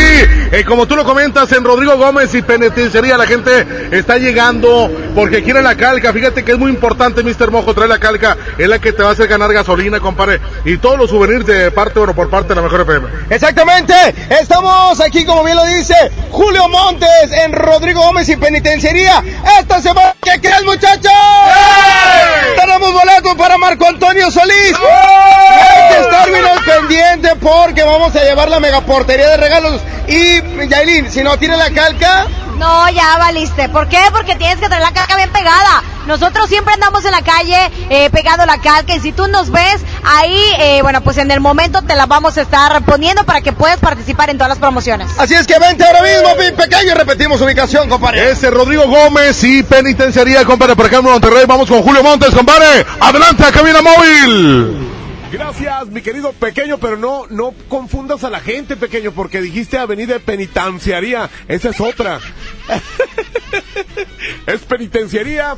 eh, como tú lo comentas, en Rodrigo Gómez y Penitenciaría, la gente está llegando porque quiere la calca, fíjate que es muy importante, Mr. Mojo, traer la calca, es la que te va a hacer ganar gasolina, compadre, y todos los souvenirs de parte o por parte de la mejor FM. Exactamente, estamos aquí, como bien lo dice Julio Montes, en Rodrigo Gómez y Penitenciaría, esta semana, ¿qué crees muchachos? Tenemos boletos para Marco Antonio Solís, hay que estar bien pendiente porque vamos a llevar la megaportería de regalos. Y Yailin, si no tiene la calca. No, ya valiste. ¿Por qué? Porque tienes que traer la calca bien pegada. Nosotros siempre andamos en la calle eh, pegado la calca y si tú nos ves ahí, eh, bueno, pues en el momento te la vamos a estar poniendo para que puedas participar en todas las promociones. Así es que vente ahora mismo, bien pequeño, y repetimos ubicación, compadre. Ese Rodrigo Gómez y Penitenciaría, compadre, por acá en Monterrey. Vamos con Julio Montes, compadre. Adelante, cabina móvil. Gracias, mi querido pequeño, pero no, no confundas a la gente, pequeño, porque dijiste avenida penitenciaría. Esa es otra. es penitenciaría.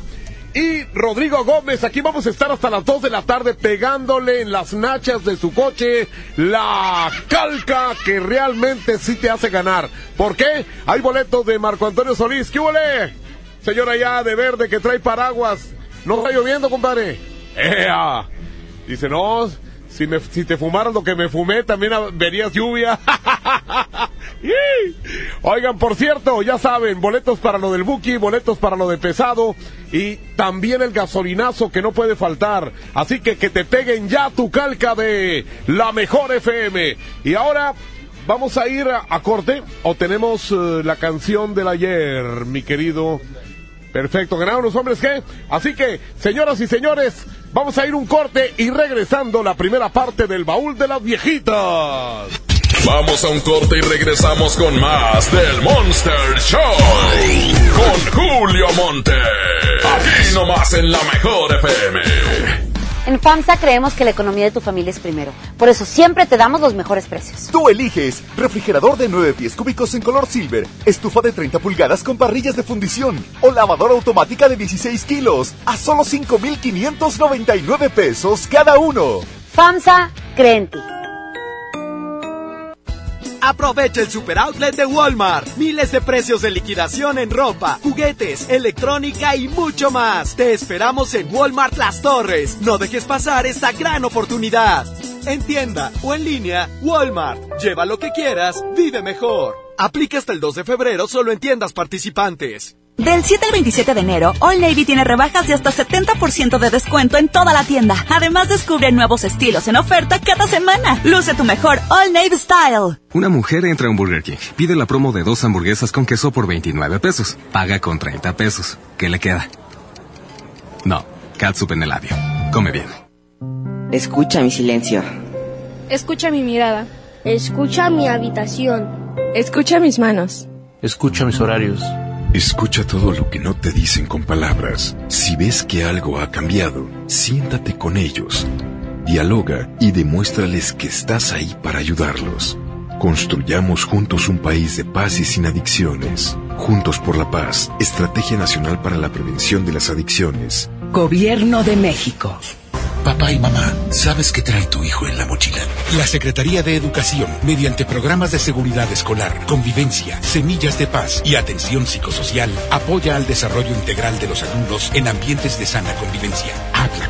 Y Rodrigo Gómez, aquí vamos a estar hasta las 2 de la tarde pegándole en las nachas de su coche la calca que realmente sí te hace ganar. ¿Por qué? Hay boletos de Marco Antonio Solís. ¿Qué huele? Señora ya de verde que trae paraguas. ¿No está lloviendo, compadre? ¡Ea! Dice, no, si, me, si te fumaras lo que me fumé, también verías lluvia. Oigan, por cierto, ya saben, boletos para lo del Buki, boletos para lo de pesado y también el gasolinazo que no puede faltar. Así que que te peguen ya tu calca de la mejor FM. Y ahora vamos a ir a, corte o tenemos uh, la canción del ayer, mi querido. Perfecto, ganaron los hombres que. Así que, señoras y señores, vamos a ir un corte y regresando la primera parte del baúl de las viejitas. Vamos a un corte y regresamos con más del Monster Show. Con Julio Monte. Aquí nomás en la mejor FM. En FAMSA creemos que la economía de tu familia es primero. Por eso siempre te damos los mejores precios. Tú eliges refrigerador de 9 pies cúbicos en color silver, estufa de 30 pulgadas con parrillas de fundición o lavadora automática de 16 kilos a solo 5,599 pesos cada uno. FAMSA cree en ti. Aprovecha el super outlet de Walmart. Miles de precios de liquidación en ropa, juguetes, electrónica y mucho más. Te esperamos en Walmart Las Torres. No dejes pasar esta gran oportunidad. En tienda o en línea, Walmart. Lleva lo que quieras, vive mejor. Aplica hasta el 2 de febrero solo en tiendas participantes. Del 7 al 27 de enero, All Navy tiene rebajas de hasta 70% de descuento en toda la tienda. Además, descubre nuevos estilos en oferta cada semana. Luce tu mejor All Navy Style. Una mujer entra a un Burger King, pide la promo de dos hamburguesas con queso por 29 pesos, paga con 30 pesos. ¿Qué le queda? No, catsup en el labio. Come bien. Escucha mi silencio. Escucha mi mirada. Escucha mi habitación. Escucha mis manos. Escucha mis horarios. Escucha todo lo que no te dicen con palabras. Si ves que algo ha cambiado, siéntate con ellos. Dialoga y demuéstrales que estás ahí para ayudarlos. Construyamos juntos un país de paz y sin adicciones. Juntos por la paz, Estrategia Nacional para la Prevención de las Adicciones. Gobierno de México. Papá y mamá, ¿sabes qué trae tu hijo en la mochila? La Secretaría de Educación, mediante programas de seguridad escolar, convivencia, semillas de paz y atención psicosocial, apoya al desarrollo integral de los alumnos en ambientes de sana convivencia.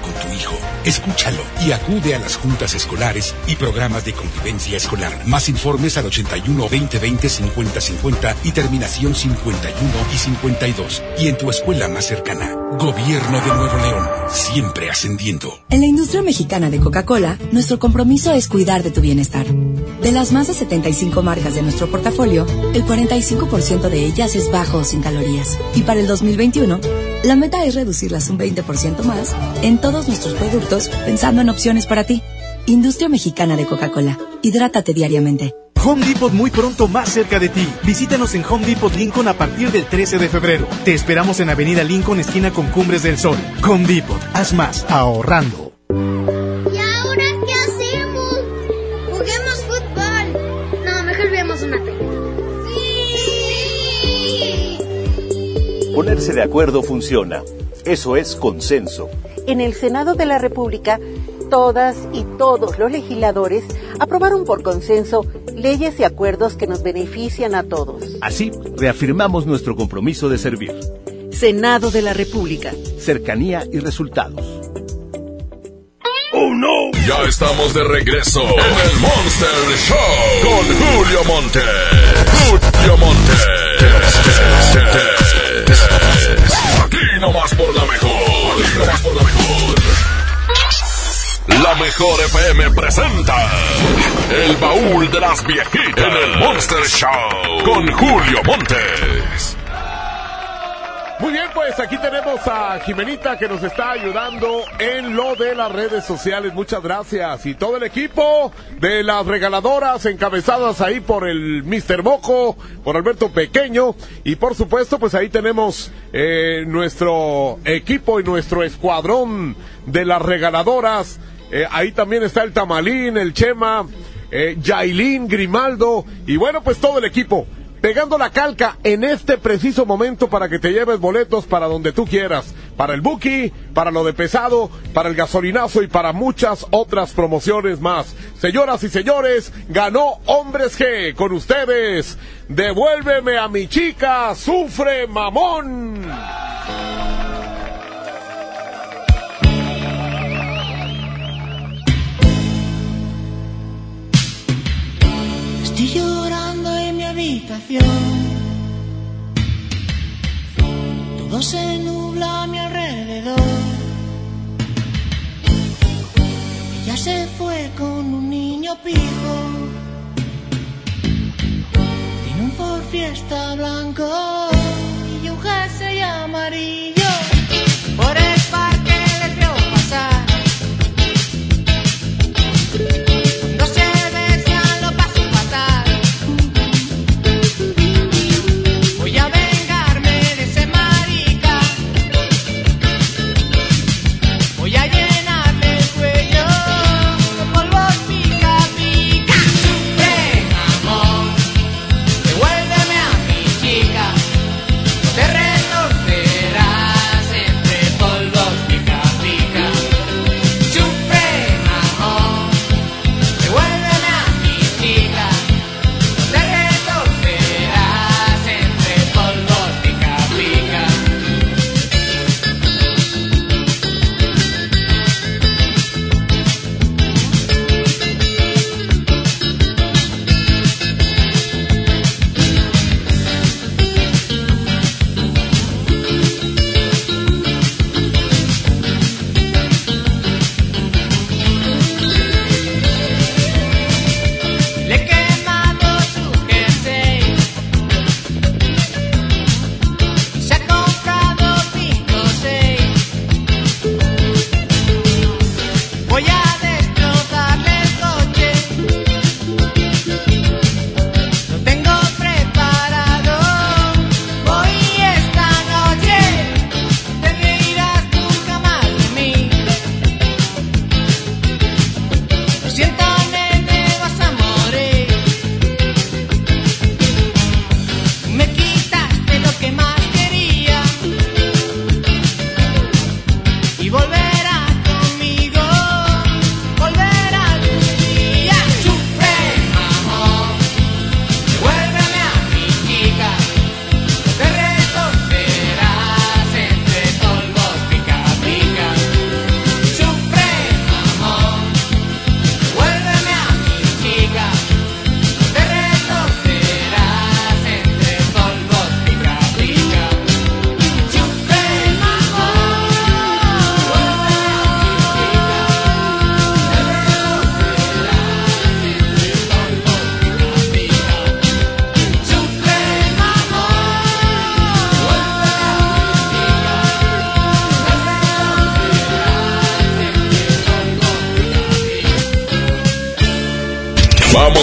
Con tu hijo, escúchalo y acude a las juntas escolares y programas de convivencia escolar. Más informes al 81 20 20 50 50 y terminación 51 y 52. Y en tu escuela más cercana. Gobierno de Nuevo León, siempre ascendiendo. En la industria mexicana de Coca-Cola, nuestro compromiso es cuidar de tu bienestar. De las más de 75 marcas de nuestro portafolio, el 45% de ellas es bajo o sin calorías. Y para el 2021, la meta es reducirlas un 20% más todos nuestros productos pensando en opciones para ti. Industria Mexicana de Coca-Cola. Hidrátate diariamente. Home Depot muy pronto más cerca de ti. Visítanos en Home Depot Lincoln a partir del 13 de febrero. Te esperamos en Avenida Lincoln, esquina con Cumbres del Sol. Home Depot, haz más, ahorrando. ¿Y ahora qué hacemos? Juguemos fútbol. No, mejor veamos una peli. Ponerse de acuerdo funciona. Eso es consenso. En el Senado de la República, todas y todos los legisladores aprobaron por consenso leyes y acuerdos que nos benefician a todos. Así, reafirmamos nuestro compromiso de servir. Senado de la República. Cercanía y resultados. ¡Oh, no! Ya estamos de regreso en el Monster Show con Julio Monte. Julio Monte. Aquí nomás por la mejor. La mejor. FM presenta El baúl de las viejitas en el Monster Show con Julio Montes. Muy bien, pues aquí tenemos a Jimenita que nos está ayudando en lo de las redes sociales. Muchas gracias. Y todo el equipo de las regaladoras encabezadas ahí por el Mr. Mojo, por Alberto Pequeño. Y por supuesto, pues ahí tenemos eh, nuestro equipo y nuestro escuadrón de las regaladoras. Eh, ahí también está el Tamalín, el Chema, eh, Yailín, Grimaldo y bueno, pues todo el equipo. Pegando la calca en este preciso momento para que te lleves boletos para donde tú quieras. Para el Buki, para lo de pesado, para el gasolinazo y para muchas otras promociones más. Señoras y señores, ganó Hombres G con ustedes. Devuélveme a mi chica, sufre mamón. Estoy llorando habitación. Todo se nubla a mi alrededor. Ella se fue con un niño pijo. Tiene un Ford Fiesta blanco y un jersey amarillo.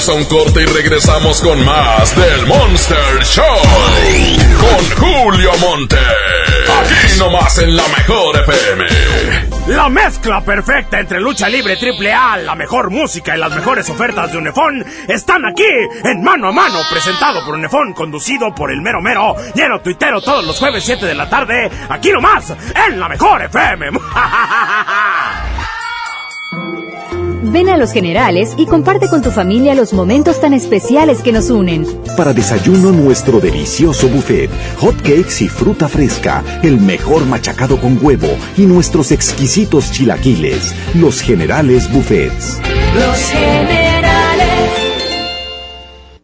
Vamos a un corte y regresamos con más del Monster Show. Con Julio Monte. Aquí nomás en la mejor FM. La mezcla perfecta entre lucha libre triple A, la mejor música y las mejores ofertas de Unefón están aquí en Mano a Mano, presentado por Unefón, conducido por el mero mero, lleno tuitero todos los jueves 7 de la tarde, aquí nomás en la mejor FM. Ven a Los Generales y comparte con tu familia los momentos tan especiales que nos unen. Para desayuno nuestro delicioso buffet, hot cakes y fruta fresca, el mejor machacado con huevo y nuestros exquisitos chilaquiles. Los Generales Buffets. Los Generales.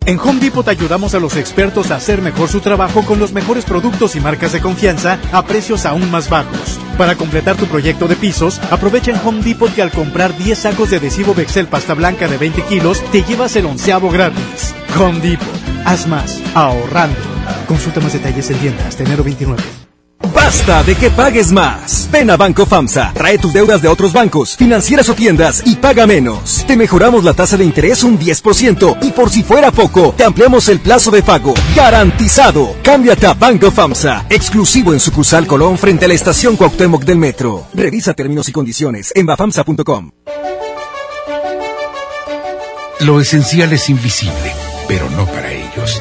En Home Depot ayudamos a los expertos a hacer mejor su trabajo con los mejores productos y marcas de confianza a precios aún más bajos. Para completar tu proyecto de pisos, aprovecha en Home Depot que al comprar 10 sacos de adhesivo Bexel pasta blanca de 20 kilos, te llevas el onceavo gratis. Home Depot. Haz más, ahorrando. Consulta más detalles en tienda hasta enero 29. Basta de que pagues más. Ven a Banco FAMSA, trae tus deudas de otros bancos, financieras o tiendas y paga menos. Te mejoramos la tasa de interés un 10% y por si fuera poco, te ampliamos el plazo de pago. Garantizado. Cámbiate a Banco FAMSA, exclusivo en sucursal Colón frente a la estación Cuauhtémoc del Metro. Revisa términos y condiciones en bafamsa.com. Lo esencial es invisible, pero no para ellos.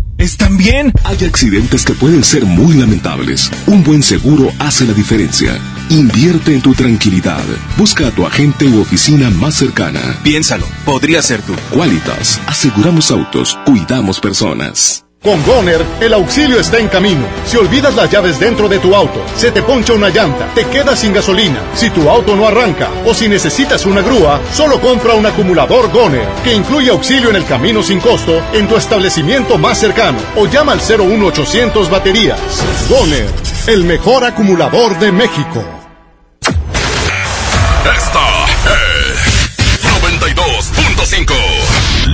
¿Están bien? Hay accidentes que pueden ser muy lamentables. Un buen seguro hace la diferencia. Invierte en tu tranquilidad. Busca a tu agente u oficina más cercana. Piénsalo, podría ser tú. Qualitas, aseguramos autos, cuidamos personas. Con Goner, el auxilio está en camino. Si olvidas las llaves dentro de tu auto, se te poncha una llanta, te quedas sin gasolina, si tu auto no arranca o si necesitas una grúa, solo compra un acumulador Goner, que incluye auxilio en el camino sin costo en tu establecimiento más cercano o llama al 01800 baterías. Goner, el mejor acumulador de México. Esta es 92.5.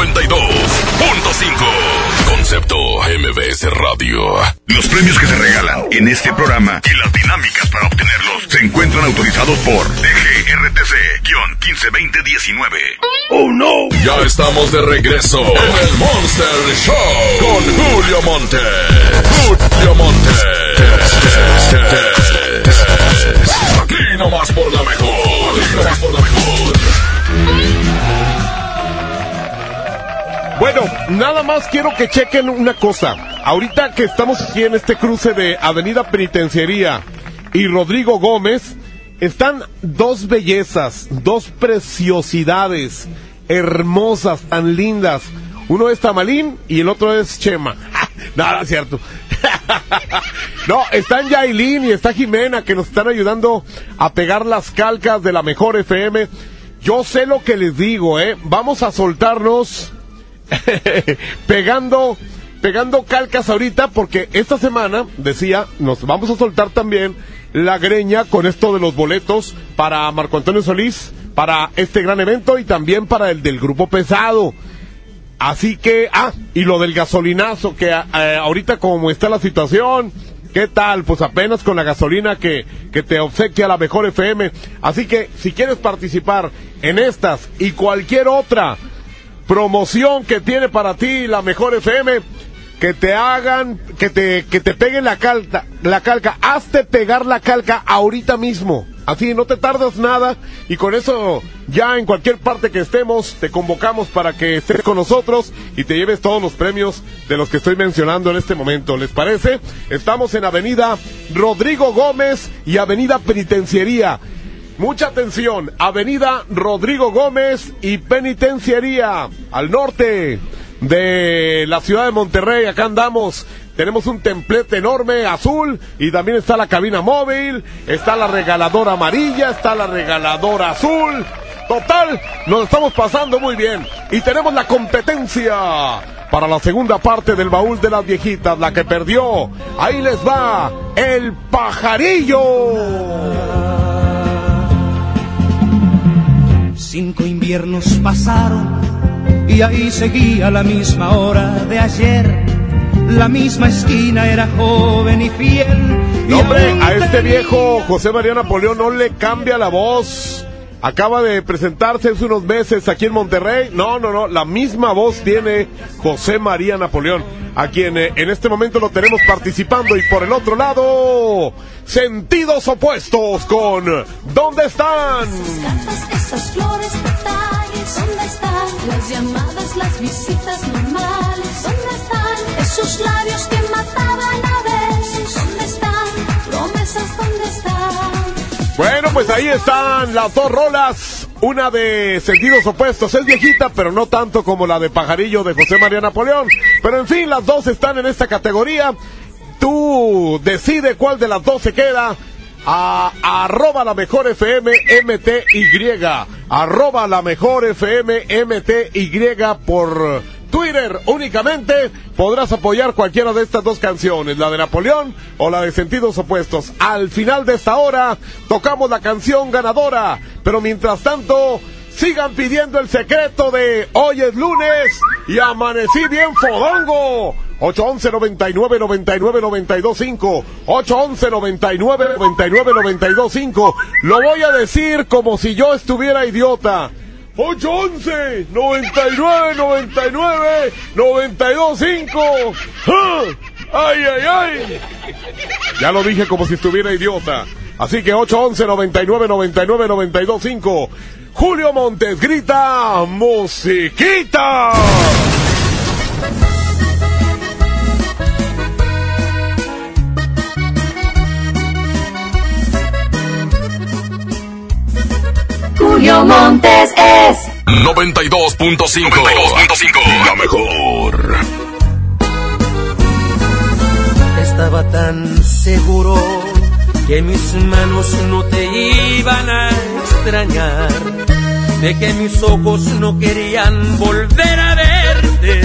92.5. Concepto MBS Radio. Los premios que se regalan en este programa y las dinámicas para obtenerlos se encuentran autorizados por DGRTC-152019. ¡Oh no! Ya estamos de regreso en el Monster Show con Julio Monte. Julio Monte. Aquí nomás por la mejor. Aquí nomás por la mejor. Bueno, nada más quiero que chequen una cosa. Ahorita que estamos aquí en este cruce de Avenida Penitenciaría y Rodrigo Gómez, están dos bellezas, dos preciosidades hermosas, tan lindas. Uno es Tamalín y el otro es Chema. Nada, es cierto. no, están Yailin y está Jimena que nos están ayudando a pegar las calcas de la mejor FM. Yo sé lo que les digo, ¿eh? Vamos a soltarnos pegando pegando calcas ahorita porque esta semana decía nos vamos a soltar también la greña con esto de los boletos para Marco Antonio Solís para este gran evento y también para el del grupo pesado así que ah y lo del gasolinazo que eh, ahorita como está la situación ¿Qué tal? Pues apenas con la gasolina que, que te obsequia la mejor FM. Así que si quieres participar en estas y cualquier otra promoción que tiene para ti la mejor FM, que te hagan, que te, que te peguen la calca, la calca, hazte pegar la calca ahorita mismo. Así no te tardas nada y con eso ya en cualquier parte que estemos te convocamos para que estés con nosotros y te lleves todos los premios de los que estoy mencionando en este momento. ¿Les parece? Estamos en Avenida Rodrigo Gómez y Avenida Penitenciaría. Mucha atención, Avenida Rodrigo Gómez y Penitenciaría, al norte de la ciudad de Monterrey, acá andamos. Tenemos un templete enorme azul y también está la cabina móvil, está la regaladora amarilla, está la regaladora azul. Total, nos estamos pasando muy bien y tenemos la competencia para la segunda parte del baúl de las viejitas, la que perdió. Ahí les va el pajarillo. Cinco inviernos pasaron y ahí seguía la misma hora de ayer. La misma esquina era joven y fiel. y No, hombre, a este viejo José María Napoleón no le cambia la voz. Acaba de presentarse hace unos meses aquí en Monterrey. No, no, no, la misma voz tiene José María Napoleón, a quien eh, en este momento lo tenemos participando. Y por el otro lado, sentidos opuestos con ¿Dónde están? Esas flores, detalles, ¿dónde están? Las llamadas, las visitas normales, ¿dónde están? Esos labios que mataban a veces, ¿dónde están? Promesas, ¿dónde están? Bueno, pues ahí están las dos rolas. Una de sentidos opuestos. Es viejita, pero no tanto como la de Pajarillo de José María Napoleón. Pero en fin, las dos están en esta categoría. Tú decide cuál de las dos se queda. A, arroba la mejor FM MTY. Arroba la mejor FM MTY por Twitter únicamente podrás apoyar cualquiera de estas dos canciones, la de Napoleón o la de Sentidos Opuestos. Al final de esta hora tocamos la canción ganadora, pero mientras tanto sigan pidiendo el secreto de hoy es lunes y amanecí bien fodongo. 811 99 99 92 5 811 99 99 92 5 Lo voy a decir como si yo estuviera idiota. 811 99 99 92 5 ¡Ah! ¡Ay, ay, ay! Ya lo dije como si estuviera idiota. Así que 811 99 99 92 5 Julio Montes grita musiquita. Julio Montes es 92.5. 92.5. La mejor. Estaba tan seguro que mis manos no te iban a extrañar, de que mis ojos no querían volver a verte,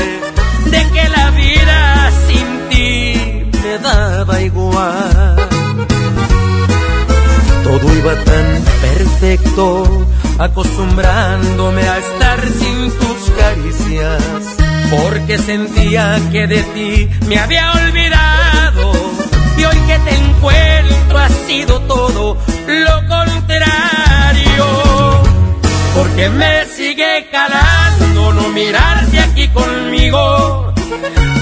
de que la vida sin ti me daba igual. Todo iba tan perfecto, acostumbrándome a estar sin tus caricias, porque sentía que de ti me había olvidado. Y hoy que te encuentro ha sido todo lo contrario, porque me sigue calando no mirarte aquí conmigo.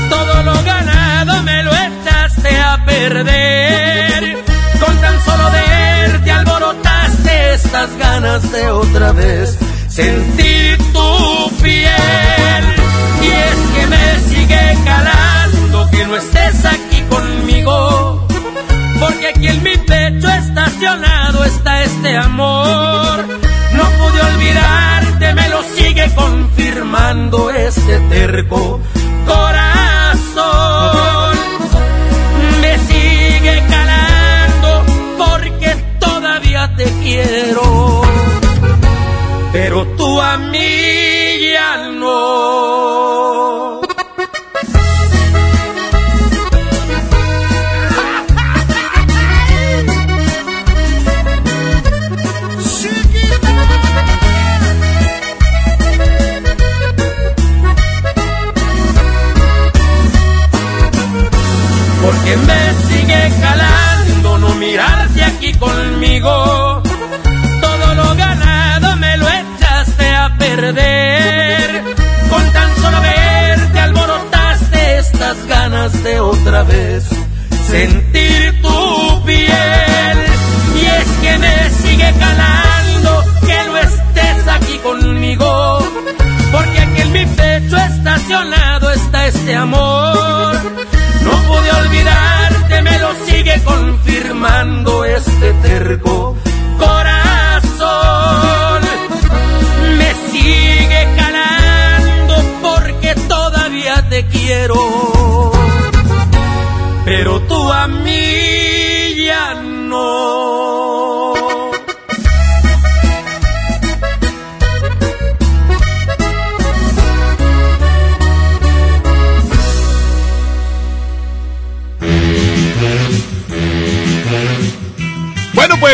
Todo lo ganado me lo echaste a perder. Estas ganas de otra vez sentir tu piel. Y es que me sigue calando que no estés aquí conmigo. Porque aquí en mi pecho estacionado está este amor. No pude olvidarte, me lo sigue confirmando este terco corazón. Quiero. Pero tú a mí ya no. Porque me sigue calando no mirarte aquí conmigo. De otra vez sentir tu piel. Y es que me sigue calando que no estés aquí conmigo. Porque aquí en mi pecho estacionado está este amor. No pude olvidarte, me lo sigue confirmando este terco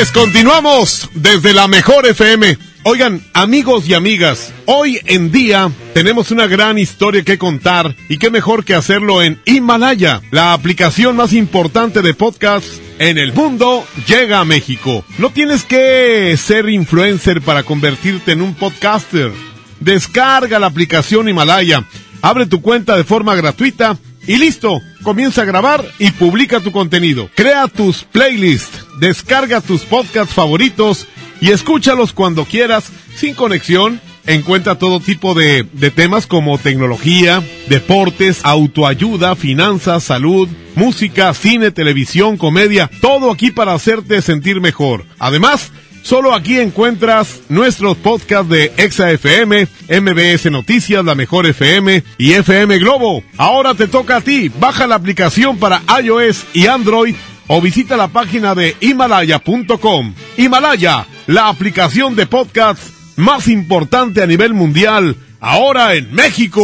Señores, continuamos desde la mejor FM. Oigan, amigos y amigas, hoy en día tenemos una gran historia que contar y qué mejor que hacerlo en Himalaya, la aplicación más importante de podcast en el mundo llega a México. No tienes que ser influencer para convertirte en un podcaster. Descarga la aplicación Himalaya, abre tu cuenta de forma gratuita y listo, comienza a grabar y publica tu contenido. Crea tus playlists, descarga tus podcasts favoritos y escúchalos cuando quieras, sin conexión. Encuentra todo tipo de, de temas como tecnología, deportes, autoayuda, finanzas, salud, música, cine, televisión, comedia, todo aquí para hacerte sentir mejor. Además, Solo aquí encuentras nuestros podcasts de Exa FM, MBS Noticias, La Mejor FM y FM Globo. Ahora te toca a ti. Baja la aplicación para iOS y Android o visita la página de himalaya.com. Himalaya, la aplicación de podcasts más importante a nivel mundial, ahora en México.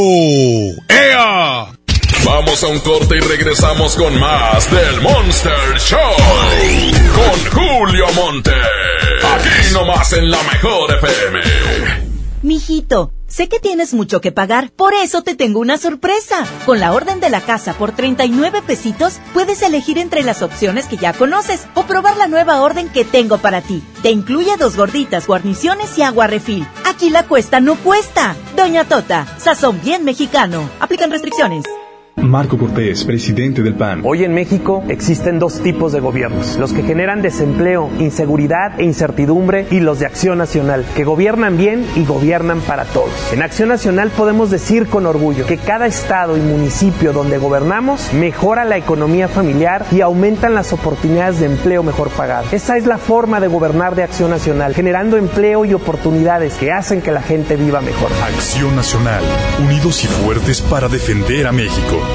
¡Ea! Vamos a un corte y regresamos con más del Monster Show. Con Julio Monte. Aquí nomás en la mejor FM. Mijito, sé que tienes mucho que pagar, por eso te tengo una sorpresa. Con la orden de la casa por 39 pesitos, puedes elegir entre las opciones que ya conoces o probar la nueva orden que tengo para ti. Te incluye dos gorditas, guarniciones y agua refil. Aquí la cuesta no cuesta. Doña Tota, sazón bien mexicano. Aplican restricciones. Marco Cortés, presidente del PAN. Hoy en México existen dos tipos de gobiernos, los que generan desempleo, inseguridad e incertidumbre y los de Acción Nacional, que gobiernan bien y gobiernan para todos. En Acción Nacional podemos decir con orgullo que cada estado y municipio donde gobernamos mejora la economía familiar y aumentan las oportunidades de empleo mejor pagado. Esa es la forma de gobernar de Acción Nacional, generando empleo y oportunidades que hacen que la gente viva mejor. Acción Nacional, unidos y fuertes para defender a México.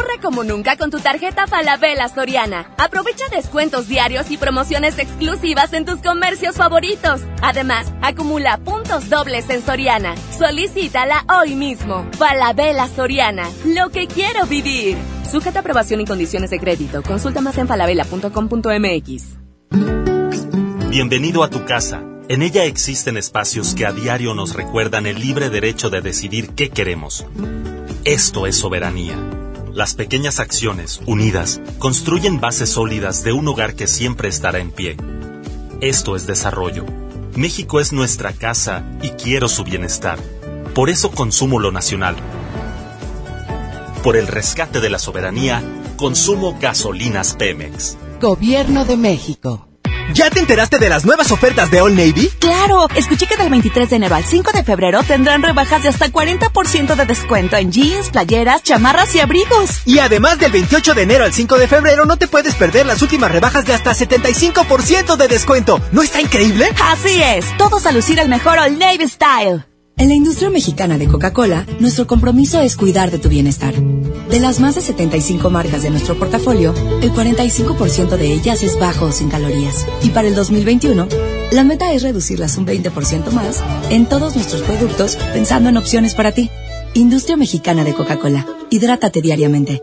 Ahorra como nunca con tu tarjeta Falabella Soriana. Aprovecha descuentos diarios y promociones exclusivas en tus comercios favoritos. Además, acumula puntos dobles en Soriana. Solicítala hoy mismo. Falabella Soriana. Lo que quiero vivir. Sujeta aprobación y condiciones de crédito. Consulta más en falabella.com.mx. Bienvenido a tu casa. En ella existen espacios que a diario nos recuerdan el libre derecho de decidir qué queremos. Esto es soberanía. Las pequeñas acciones, unidas, construyen bases sólidas de un hogar que siempre estará en pie. Esto es desarrollo. México es nuestra casa y quiero su bienestar. Por eso consumo lo nacional. Por el rescate de la soberanía, consumo gasolinas Pemex. Gobierno de México. ¿Ya te enteraste de las nuevas ofertas de All Navy? Claro, escuché que del 23 de enero al 5 de febrero tendrán rebajas de hasta 40% de descuento en jeans, playeras, chamarras y abrigos. Y además del 28 de enero al 5 de febrero no te puedes perder las últimas rebajas de hasta 75% de descuento. ¿No está increíble? Así es, todos a lucir el mejor All Navy Style. En la industria mexicana de Coca-Cola, nuestro compromiso es cuidar de tu bienestar. De las más de 75 marcas de nuestro portafolio, el 45% de ellas es bajo o sin calorías. Y para el 2021, la meta es reducirlas un 20% más en todos nuestros productos, pensando en opciones para ti. Industria mexicana de Coca-Cola. Hidrátate diariamente.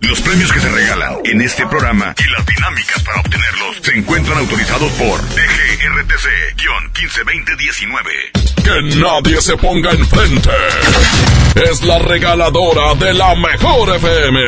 Los premios que se regalan en este programa y las dinámicas para obtenerlos se encuentran autorizados por DGRTC-152019. Que nadie se ponga enfrente. Es la regaladora de la mejor FM.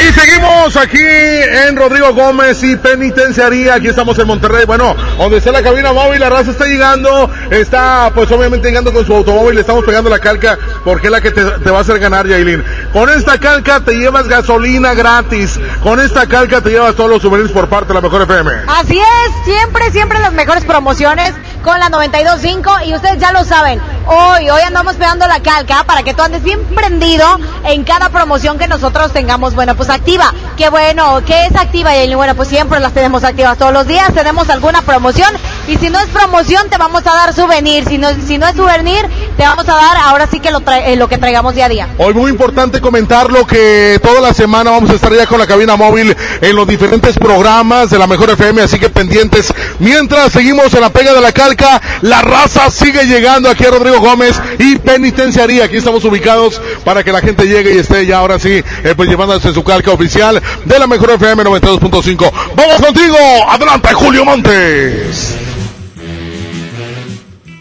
Y seguimos aquí en Rodrigo Gómez y Penitenciaría. Aquí estamos en Monterrey. Bueno, donde está la cabina móvil, la raza está llegando. Está, pues obviamente llegando con su automóvil. Le estamos pegando la calca porque es la que te, te va a hacer ganar, Yailin. Con esta calca te llevas gasolina gratis. Con esta calca te llevas todos los souvenirs por parte de la mejor FM. Así es, siempre, siempre las mejores promociones con la 92.5 y ustedes ya lo saben. Hoy, hoy andamos pegando la calca para que tú andes bien prendido en cada promoción que nosotros tengamos. Bueno, pues activa. Qué bueno, ¿qué es activa? Y bueno, pues siempre las tenemos activas todos los días. Tenemos alguna promoción y si no es promoción te vamos a dar souvenir. Si no, si no es souvenir te vamos a dar ahora sí que lo, eh, lo que traigamos día a día. Hoy muy importante comentarlo que toda la semana vamos a estar ya con la cabina móvil en los diferentes programas de la mejor FM, así que pendientes. Mientras seguimos en la pega de la calca, la raza sigue llegando aquí a Rodrigo Gómez y Penitenciaría. Aquí estamos ubicados para que la gente llegue y esté ya ahora sí, eh, pues llevándose su calca oficial de la mejor FM 92.5. Vamos contigo, adelante Julio Montes.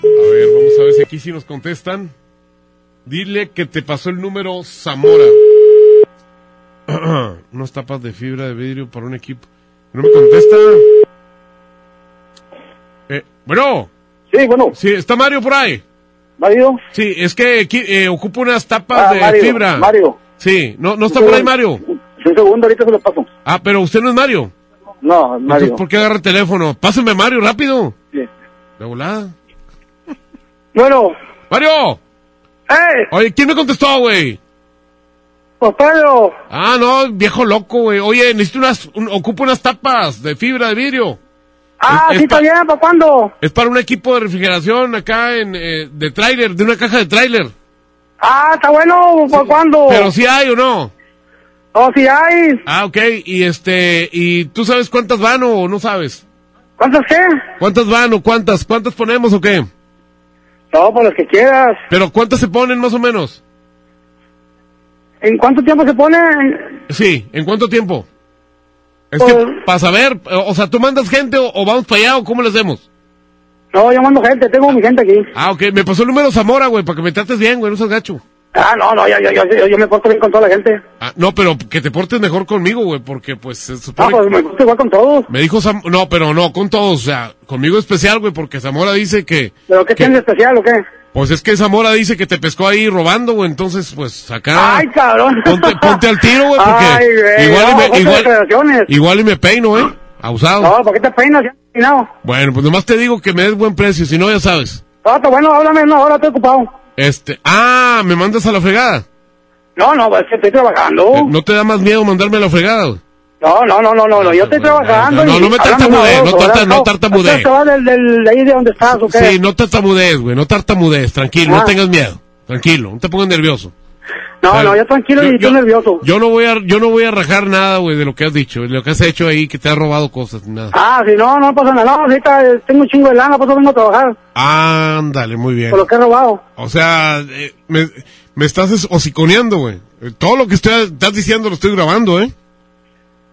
A ver, vamos a ver si aquí sí nos contestan. Dile que te pasó el número Zamora. Unas tapas de fibra de vidrio para un equipo. No me contesta. Eh, bueno. Sí, bueno. Sí, ¿está Mario por ahí? ¿Mario? Sí, es que eh, ocupo unas tapas Ah, de Mario, fibra. Mario. Sí, ¿no, no está por ahí. Mario? Un segundo, ahorita se lo paso. Ah, pero usted no es Mario. No, Entonces, Mario. ¿por qué agarra el teléfono? Pásame Mario, rápido. Sí. De volada. Bueno. ¡Mario! ¡Eh! Oye, ¿quién me contestó, güey? Pues Pedro. Ah, no, viejo loco, güey. Oye, necesito unas, un- ocupo unas tapas de fibra de vidrio. Ah, Es- sí, está pa- bien, ¿para cuándo? Es para un equipo de refrigeración acá en, eh, de tráiler, de una caja de tráiler. Ah, está bueno, ¿para cuándo? Pero si hay o no. Oh, sí hay. Ah, ok. Y este, ¿y tú sabes cuántas van o no sabes? ¿Cuántas qué? ¿Cuántas van o cuántas? ¿Cuántas ponemos o qué? No, por las que quieras. Pero ¿cuántas se ponen más o menos? ¿En cuánto tiempo se pone? Sí, ¿en cuánto tiempo? Es Pues- que, para saber, eh, o sea, ¿tú mandas gente o, o vamos para allá o cómo le hacemos? No, yo mando gente, tengo mi gente aquí. Ah, ok, me pasó el número Zamora, güey, para que me trates bien, güey, no seas gacho. Ah, no, no, yo, yo, yo, me porto bien con toda la gente. Ah, no, pero que te portes mejor conmigo, güey, porque pues se Ah, pues me porto igual con todos. Me dijo Sam... No, pero no, con todos, o sea, conmigo especial, güey, porque Zamora dice que... ¿Pero qué que- tienes especial o qué? Pues es que Zamora dice que te pescó ahí robando, güey, entonces, pues, acá... Ay, cabrón. Ponte, ponte al tiro, güey, porque Ay, güey, igual, y no, me, ponte igual, igual y me peino, ¿eh? Abusado. No, ¿por qué te peinas? Ya, no. Bueno, pues nomás te digo que me des buen precio, si no, ya sabes. Está bueno, háblame, no, ahora estoy ocupado. Este... Ah, ¿me mandas a la fregada? No, no, es que estoy trabajando. Eh, ¿No te da más miedo mandarme a la fregada? No, no, no, no, no, no, yo estoy trabajando. no, no me tartamudees, no tarta- no tartamudees. ¿Este va del, del, de ahí de donde estás o qué? Sí, no tartamudees, güey, no tartamudees, tranquilo, Ah. no tengas miedo. Tranquilo, no te pongas nervioso. No, no, yo tranquilo y estoy nervioso. Yo no voy a, yo no voy a rajar nada, güey, de lo que has dicho, de lo que has hecho ahí, que te has robado cosas, nada. Ah, si no, no pasa nada. No, ahorita eh, tengo un chingo de lana, por eso vengo a trabajar, Ándale, muy bien. por lo que he robado. O sea, eh, me, me estás es- hociconeando, güey. Todo lo que estoy, estás diciendo lo estoy grabando, ¿eh?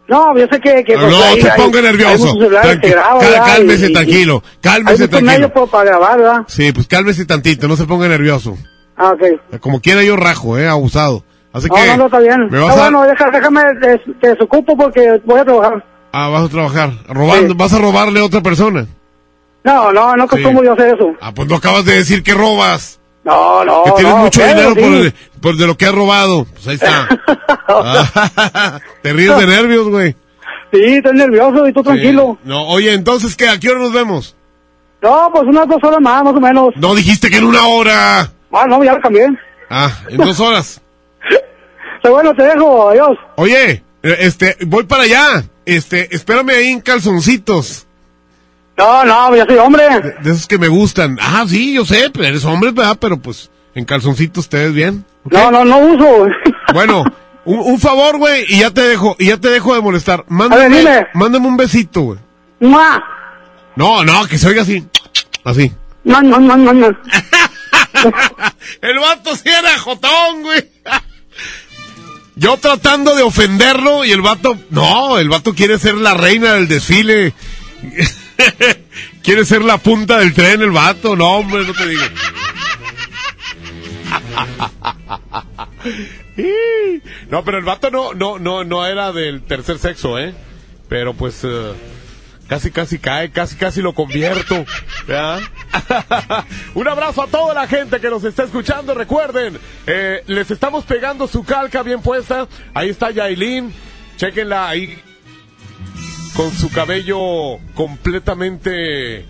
No, yo sé que... que pues, no ahí se hay- ponga hay nervioso. que ¿verdad? cálmese Y- tranquilo, Hay cálmese tranquilo. por- para grabar, ¿verdad? Sí, pues cálmese tantito, no se ponga nervioso. Ah, ok. Como quiera yo rajo, eh, abusado. Así No, que no, no, está bien. me vas Está a bueno, deja- déjame, te, te desocupo porque voy a trabajar. ah, vas a trabajar, robando, vas a robarle a otra persona. No, no, no acostumbro yo a hacer eso. Ah, pues no acabas de decir que robas, No, no, que tienes no, mucho pero dinero sí. por, el- por de lo que has robado. Pues ahí está. Ah, te ríes de nervios, güey. Sí, estoy nervioso y tú tranquilo. No, oye, entonces qué, ¿a qué hora nos vemos? No, pues unas dos horas más, más o menos. No dijiste que en una hora. Ah, no, ya lo cambié. Ah, en dos horas. Bueno, te dejo, adiós. Oye, eh, este, voy para allá. Este, espérame ahí en calzoncitos. No, no, yo soy hombre. De, de esos que me gustan. Ah, sí, yo sé, pero eres hombre, ¿verdad? Pero pues, en calzoncitos te ves bien. No, no, no uso. Bueno, un, un favor, güey, y ya te dejo, y ya te dejo de molestar. Mándame, A ver, dime. mándame un besito, güey. No, no, que se oiga así. Así. No, no, no, no, no. El vato sí era jotón, güey. Yo tratando de ofenderlo y el vato, no, el vato quiere ser la reina del desfile. quiere ser la punta del tren el vato, no, hombre, no te digo. No, pero el vato no, no, no, no era del tercer sexo, ¿eh? Pero pues eh, casi, casi cae, casi, casi lo convierto. Un abrazo a toda la gente que nos está escuchando. Recuerden, eh, les estamos pegando su calca bien puesta. Ahí está Yailin. Chequenla ahí con su cabello completamente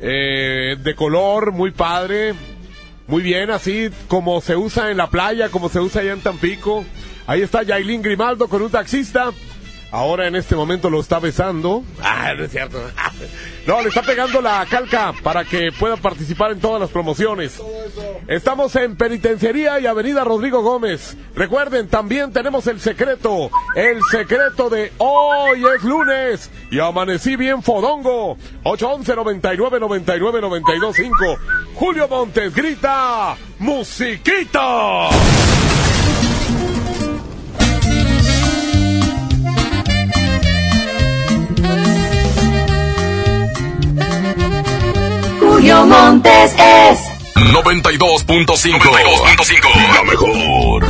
eh, de color, muy padre, muy bien, así como se usa en la playa, como se usa allá en Tampico. Ahí está Yailin Grimaldo con un taxista. Ahora en este momento lo está besando. Ah, no es cierto. No, le está pegando la calca para que pueda participar en todas las promociones. Estamos en Penitenciaría y Avenida Rodrigo Gómez. Recuerden, también tenemos el secreto. El secreto de hoy es lunes. Y amanecí bien fodongo. 811 99 99 92 5. Julio Montes grita. ¡Musiquita! Julio Montes es 92.5. La mejor.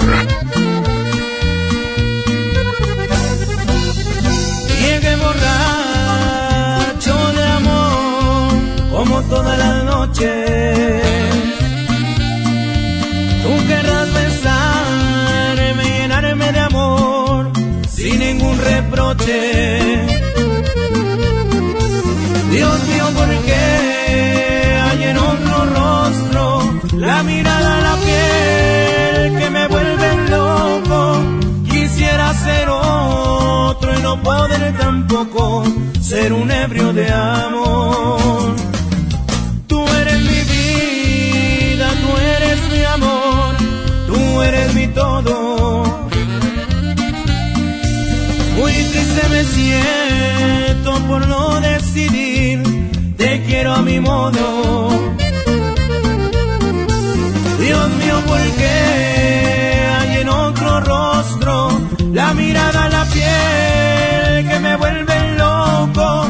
Llegué borracho de amor, como toda la noche. Tú querrás besarme, llenarme de amor, sin ningún reproche. La mirada, la piel que me vuelve loco? Quisiera ser otro y no poder tampoco ser un ebrio de amor. Tú eres mi vida, tú eres mi amor, tú eres mi todo. Muy triste me siento por no decidir, te quiero a mi modo. Mío, ¿por qué hay en otro rostro la mirada, la piel que me vuelve loco?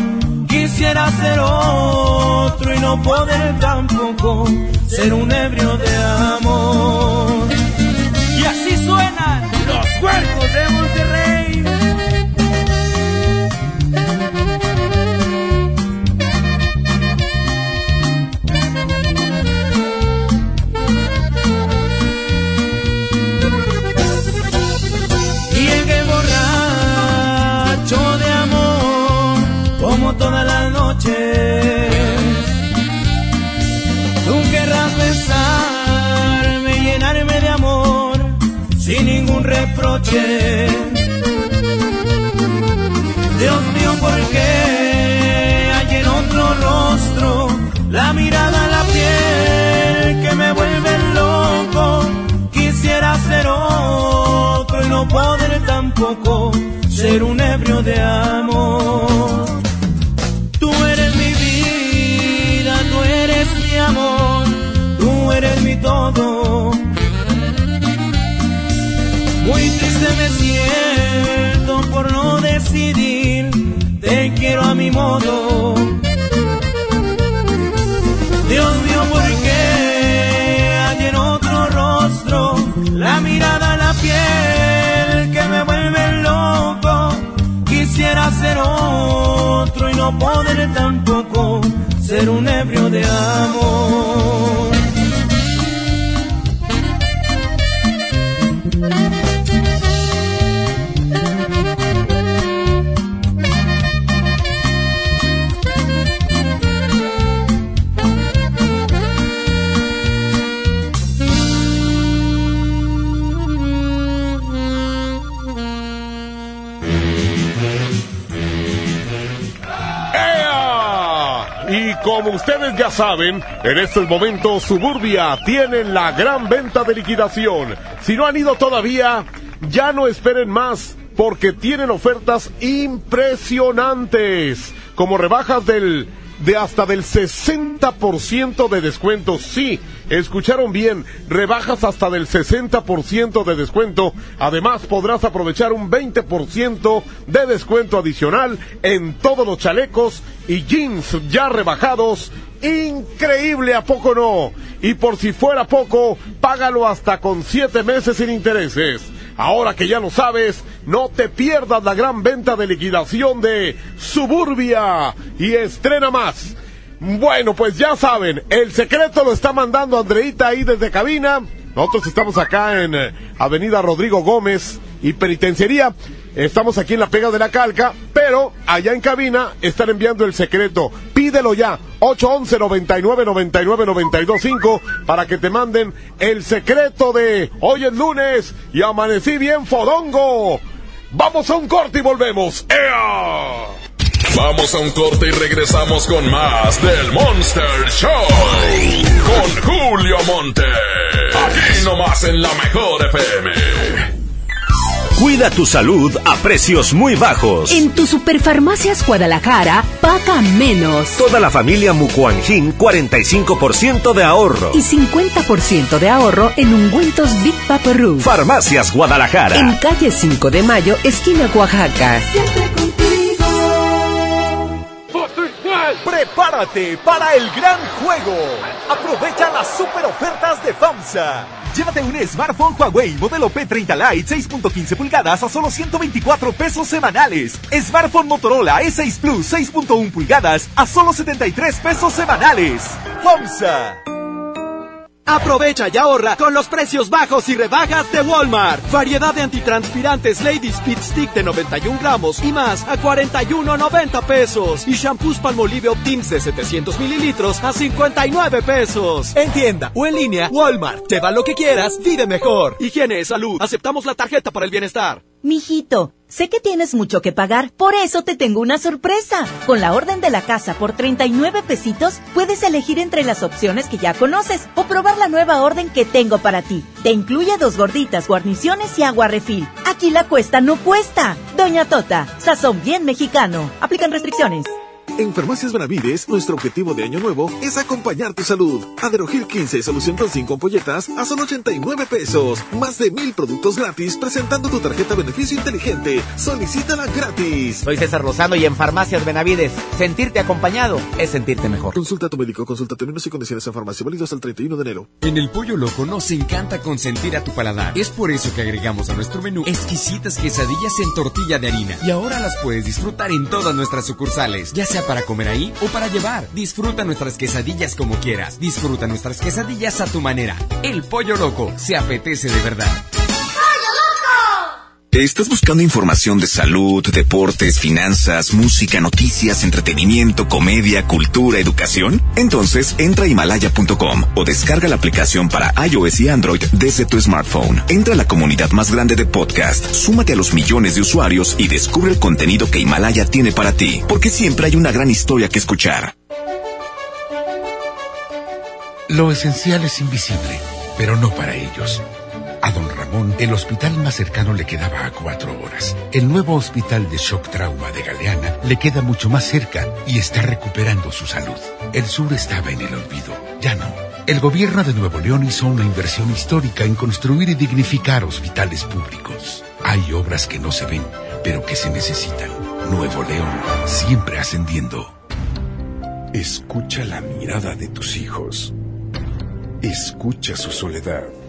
Quisiera ser otro y no poder tampoco ser un ebrio de amor. Y así suenan los cuerpos de Monterrey. Reproche. Dios mío, ¿por qué hay en otro rostro la mirada, la piel que me vuelve loco? Quisiera ser otro y no poder tampoco ser un ebrio de amor. Tú eres mi vida, tú eres mi amor, tú eres mi todo. Triste me siento por no decidir, te quiero a mi modo. Dios mío, ¿por qué hay en otro rostro la mirada, la piel que me vuelve loco? Quisiera ser otro y no poder tampoco ser un ebrio de amor. Ya saben, en estos momentos Suburbia tiene la gran venta de liquidación. Si no han ido todavía, ya no esperen más porque tienen ofertas impresionantes, como rebajas del de hasta del 60% de descuento. Sí, escucharon bien, rebajas hasta del 60% de descuento. Además, podrás aprovechar un 20% de descuento adicional en todos los chalecos y jeans ya rebajados. Increíble, ¿a poco no? y por si fuera poco, págalo hasta con siete meses sin intereses. Ahora que ya lo sabes, no te pierdas la gran venta de liquidación de Suburbia y estrena más. Bueno, pues ya saben, el secreto lo está mandando Andreita ahí desde cabina. Nosotros estamos acá en eh, Avenida Rodrigo Gómez y Penitenciaría. Estamos aquí en la pega de la calca, pero allá en cabina están enviando el secreto. Pídelo ya, 811 99 99 925 para que te manden el secreto de hoy es lunes y amanecí bien fodongo. Vamos a un corte y volvemos. ¡Ea! Vamos a un corte y regresamos con más del Monster Show. Con Julio Monte. Aquí nomás en la mejor FM. Cuida tu salud a precios muy bajos. En tu Superfarmacias Guadalajara, paga menos. Toda la familia Mucuanjin, 45% de ahorro. Y 50% de ahorro en ungüentos Big Papa Roof. Farmacias Guadalajara. En calle 5 de Mayo, esquina Oaxaca. Prepárate para el gran juego. Aprovecha las super ofertas de FAMSA. Llévate un smartphone Huawei modelo P30 Lite 6.15 pulgadas a solo 124 pesos semanales. Smartphone Motorola E6 Plus 6.1 pulgadas a solo 73 pesos semanales. FAMSA. Aprovecha y ahorra con los precios bajos y rebajas de Walmart. Variedad de antitranspirantes Lady Speed Stick de 91 gramos y más a 41.90 pesos. Y shampoos Palmolive Optims de 700 mililitros a 59 pesos. En tienda o en línea, Walmart. Lleva lo que quieras, vive mejor. Higiene, salud. Aceptamos la tarjeta para el bienestar. Mijito, sé que tienes mucho que pagar, por eso te tengo una sorpresa. Con la orden de la casa por 39 pesitos, puedes elegir entre las opciones que ya conoces o probar la nueva orden que tengo para ti. Te incluye dos gorditas, guarniciones y agua refil. Aquí la cuesta no cuesta. Doña Tota, sazón bien mexicano. Aplican restricciones. En Farmacias Benavides, nuestro objetivo de año nuevo es acompañar tu salud. Aderogil 15, solución con 5 ampolletas a solo 89 pesos. Más de mil productos gratis presentando tu tarjeta beneficio inteligente. Solicítala gratis. Soy César Lozano y en Farmacias Benavides, sentirte acompañado es sentirte mejor. Consulta a tu médico, consulta términos y condiciones en farmacia, válido hasta el 31 de enero. En el Pollo Loco nos encanta consentir a tu paladar. Es por eso que agregamos a nuestro menú exquisitas quesadillas en tortilla de harina. Y ahora las puedes disfrutar en todas nuestras sucursales, ya sea para comer ahí o para llevar. Disfruta nuestras quesadillas como quieras. Disfruta nuestras quesadillas a tu manera. El Pollo Loco se apetece de verdad. ¿Estás buscando información de salud, deportes, finanzas, música, noticias, entretenimiento, comedia, cultura, educación? Entonces entra a himalaya.com o descarga la aplicación para iOS y Android desde tu smartphone. Entra a la comunidad más grande de podcast, súmate a los millones de usuarios y descubre el contenido que Himalaya tiene para ti, porque siempre hay una gran historia que escuchar. Lo esencial es invisible, pero no para ellos. A don Ramón, el hospital más cercano le quedaba a cuatro horas. El nuevo hospital de shock trauma de Galeana le queda mucho más cerca y está recuperando su salud. El sur estaba en el olvido, ya no. El gobierno de Nuevo León hizo una inversión histórica en construir y dignificar hospitales públicos. Hay obras que no se ven, pero que se necesitan. Nuevo León, siempre ascendiendo. Escucha la mirada de tus hijos. Escucha su soledad.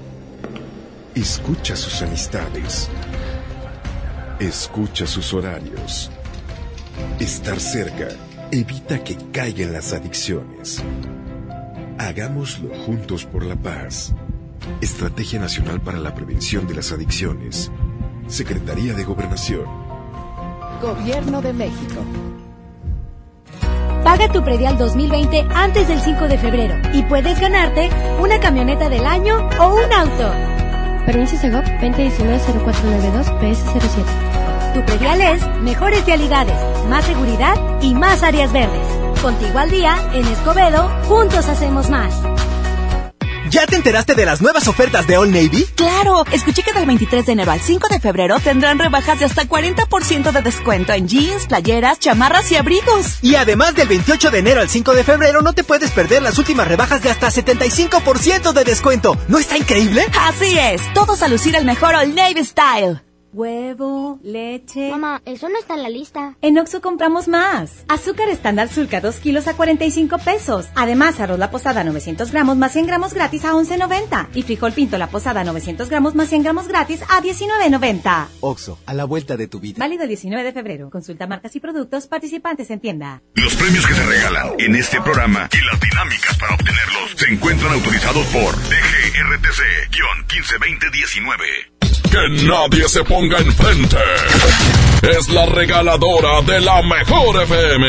Escucha sus amistades. Escucha sus horarios. Estar cerca evita que caigan las adicciones. Hagámoslo juntos por la paz. Estrategia Nacional para la Prevención de las Adicciones. Secretaría de Gobernación. Gobierno de México. Paga tu predial 2020 antes del 5 de febrero y puedes ganarte una camioneta del año o un auto. Permiso Segov 2019-0492-PS07. Tu predial es mejores realidades, más seguridad y más áreas verdes. Contigo al día, en Escobedo, juntos hacemos más. ¿Ya te enteraste de las nuevas ofertas de All Navy? Claro, escuché que del 23 de enero al 5 de febrero tendrán rebajas de hasta 40% de descuento en jeans, playeras, chamarras y abrigos. Y además del 28 de enero al 5 de febrero no te puedes perder las últimas rebajas de hasta 75% de descuento. ¿No está increíble? Así es, todos a lucir el mejor All Navy Style. Huevo, leche. Mamá, eso no está en la lista. En Oxo compramos más. Azúcar estándar Sulca 2 kilos a 45 pesos. Además, arroz la posada 900 gramos más 100 gramos gratis a 11.90. Y frijol pinto la posada 900 gramos más 100 gramos gratis a 19.90. Oxo, a la vuelta de tu vida. Válido el 19 de febrero. Consulta marcas y productos participantes en tienda. Los premios que se regalan en este programa y las dinámicas para obtenerlos se encuentran autorizados por DGRTC-152019. Que nadie se ponga enfrente. Es la regaladora de la mejor FM.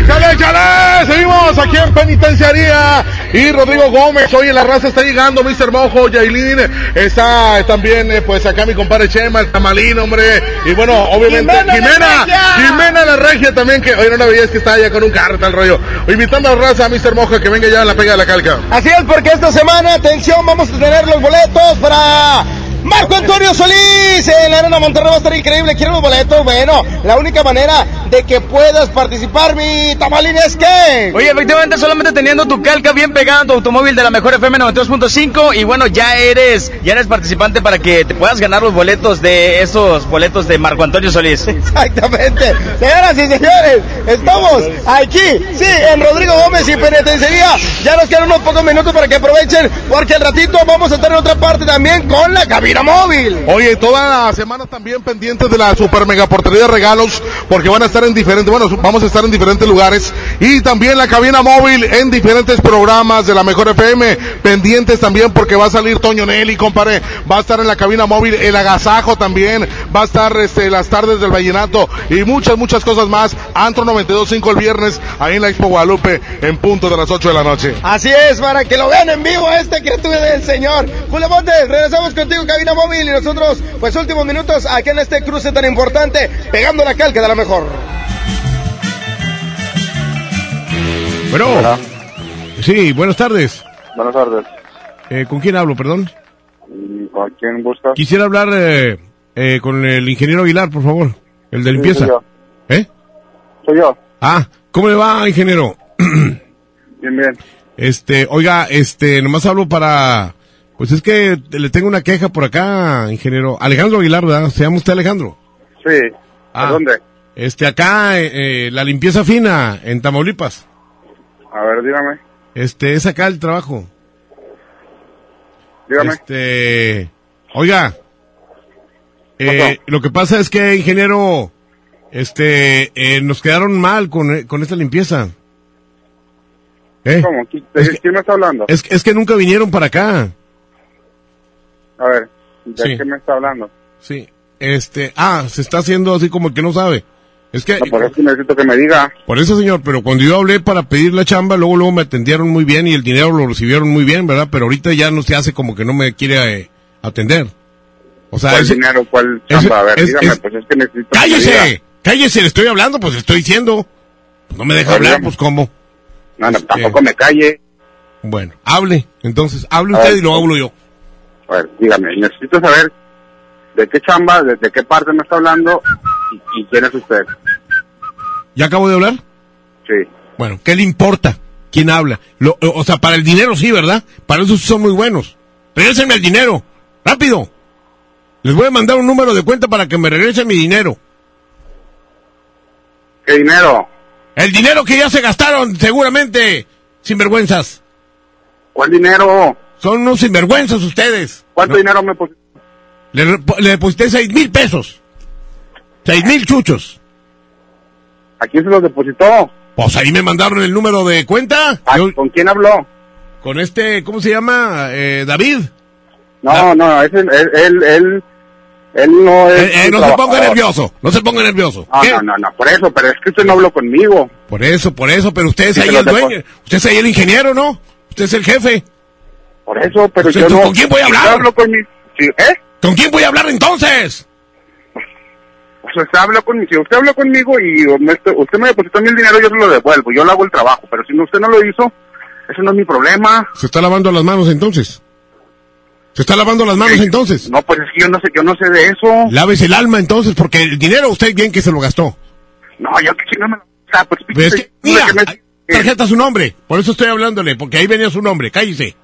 ¡Échale, échale! Seguimos aquí en Penitenciaría. Y Rodrigo Gómez, hoy en la raza está llegando Mr. Mojo, Yailin. Está también, eh, pues acá mi compadre Chema, el Tamalín, hombre. Y bueno, obviamente Jimena Jimena. la Regia. Jimena la Regia también, que hoy no la veías que está allá con un carro, tal rollo. Invitando a la raza, a Mr. Mojo, que venga ya a la pega de la calca. Así es, porque esta semana, atención, vamos a tener los boletos para Marco Antonio Solís en la Arena Monterrey. Va a estar increíble. ¿Quieren los boletos? Bueno, la única manera de que puedas participar, mi tamalín, es que. Oye, efectivamente, solamente teniendo tu calca bien pegada a tu automóvil de la mejor FM 92.5 y bueno, ya eres, ya eres participante para que te puedas ganar los boletos de esos boletos de Marco Antonio Solís. Exactamente. Señoras y señores, estamos aquí, sí, en Rodrigo Gómez y Penitenciaría. Ya nos quedan unos pocos minutos para que aprovechen, porque al ratito vamos a estar en otra parte también con la cabina móvil. Oye, toda la semana también pendientes de la super mega portería de regalos, porque van a estar en diferentes, bueno, vamos a estar en diferentes lugares. Y también la cabina móvil en diferentes programas de la mejor FM, pendientes también porque va a salir Toño Nelly, compadre, va a estar en la cabina móvil el agasajo también, va a estar este, las tardes del vallenato y muchas, muchas cosas más. Antro 92.5 el viernes, ahí en la Expo Guadalupe, en punto de las 8 de la noche. Así es, para que lo vean en vivo a esta criatura del Señor. Julio Montes, regresamos contigo, cabina móvil, y nosotros, pues últimos minutos aquí en este cruce tan importante, pegando la calca de la mejor. Bueno. Sí, buenas tardes. Buenas tardes. Eh, ¿Con quién hablo, perdón? ¿Con quién busca? Quisiera hablar eh, eh, con el ingeniero Aguilar, por favor. El de Sí, limpieza. soy yo. ¿Eh? Soy yo. Ah, ¿cómo le va, ingeniero? Bien, bien. Este, oiga, este, nomás hablo para... Pues es que le tengo una queja por acá, ingeniero. Alejandro Aguilar, ¿verdad? ¿Se llama usted Alejandro? Sí. Ah. ¿A dónde? Este, acá, eh, eh, la limpieza fina, en Tamaulipas. A ver, dígame. Este, es acá el trabajo. Dígame. Este, oiga, eh, lo que pasa es que, ingeniero, este, eh, nos quedaron mal con, con esta limpieza. ¿Eh? ¿Cómo? ¿Qui- ¿De quién me está hablando? Es, es que nunca vinieron para acá. A ver, ¿de Sí. qué me está hablando? Sí. Este, ah, se está haciendo así como que no sabe. Es que, No, por eso necesito que me diga. por eso, señor, pero cuando yo hablé para pedir la chamba, luego, luego me atendieron muy bien y el dinero lo recibieron muy bien, ¿verdad? Pero ahorita ya no se hace como que no me quiere eh, atender. O sea, ¿Cuál dinero? ¿Cuál chamba? A ver, es- dígame, es- pues es que necesito que me diga. ¡Cállese! ¡Cállese! Le estoy hablando, pues le estoy diciendo. No me deja hablar, pues cómo. No, no, Este, tampoco me calle. Bueno, hable. Entonces, hable usted y lo hablo yo. A ver, dígame, necesito saber de qué chamba, desde qué parte me está hablando y, y quién es usted. ¿Ya acabo de hablar? Sí. Bueno, ¿qué le importa? ¿Quién habla? Lo- o sea, para el dinero sí, ¿verdad? Para eso sí son muy buenos. Regrésenme el dinero. ¡Rápido! Les voy a mandar un número de cuenta para que me regresen mi dinero. ¿Qué dinero? El dinero que ya se gastaron, seguramente. Sinvergüenzas. ¿Cuál dinero? Son unos sinvergüenzas ustedes. ¿Cuánto No. dinero me pusiste? Le, deposité seis mil pesos. Seis mil chuchos. ¿A quién se los depositó? Pues ahí me mandaron el número de cuenta. Yo- ¿Con quién habló? con este, ¿cómo se llama? Eh, David. No, no, ese, él, él, él, él no es. Eh, eh, no se ponga nervioso, no se ponga nervioso. No, ¿Qué? no, no, no, por eso, pero es que usted no habló conmigo. Por eso, por eso, pero usted es ahí el dueño. Usted es ahí el ingeniero, ¿no? Usted es el jefe. Por eso, pero yo no. ¿Con quién voy a hablar? habló con mi, sí, ¿Eh? ¿Con quién voy a hablar entonces? Sea, usted habló con, si usted habló conmigo y usted me depositó mi dinero, yo se lo devuelvo, yo le hago el trabajo, pero si usted no lo hizo, eso no es mi problema. Se está lavando las manos entonces. Se está lavando las manos entonces. No, pues es que yo no sé, yo no sé de eso. Lávese el alma entonces, porque el dinero usted bien que se lo gastó. No, yo que chingada me lo... Pues, Pero es que, mira, que me- tarjeta su nombre. Por eso estoy hablándole, porque ahí venía su nombre. Cállese.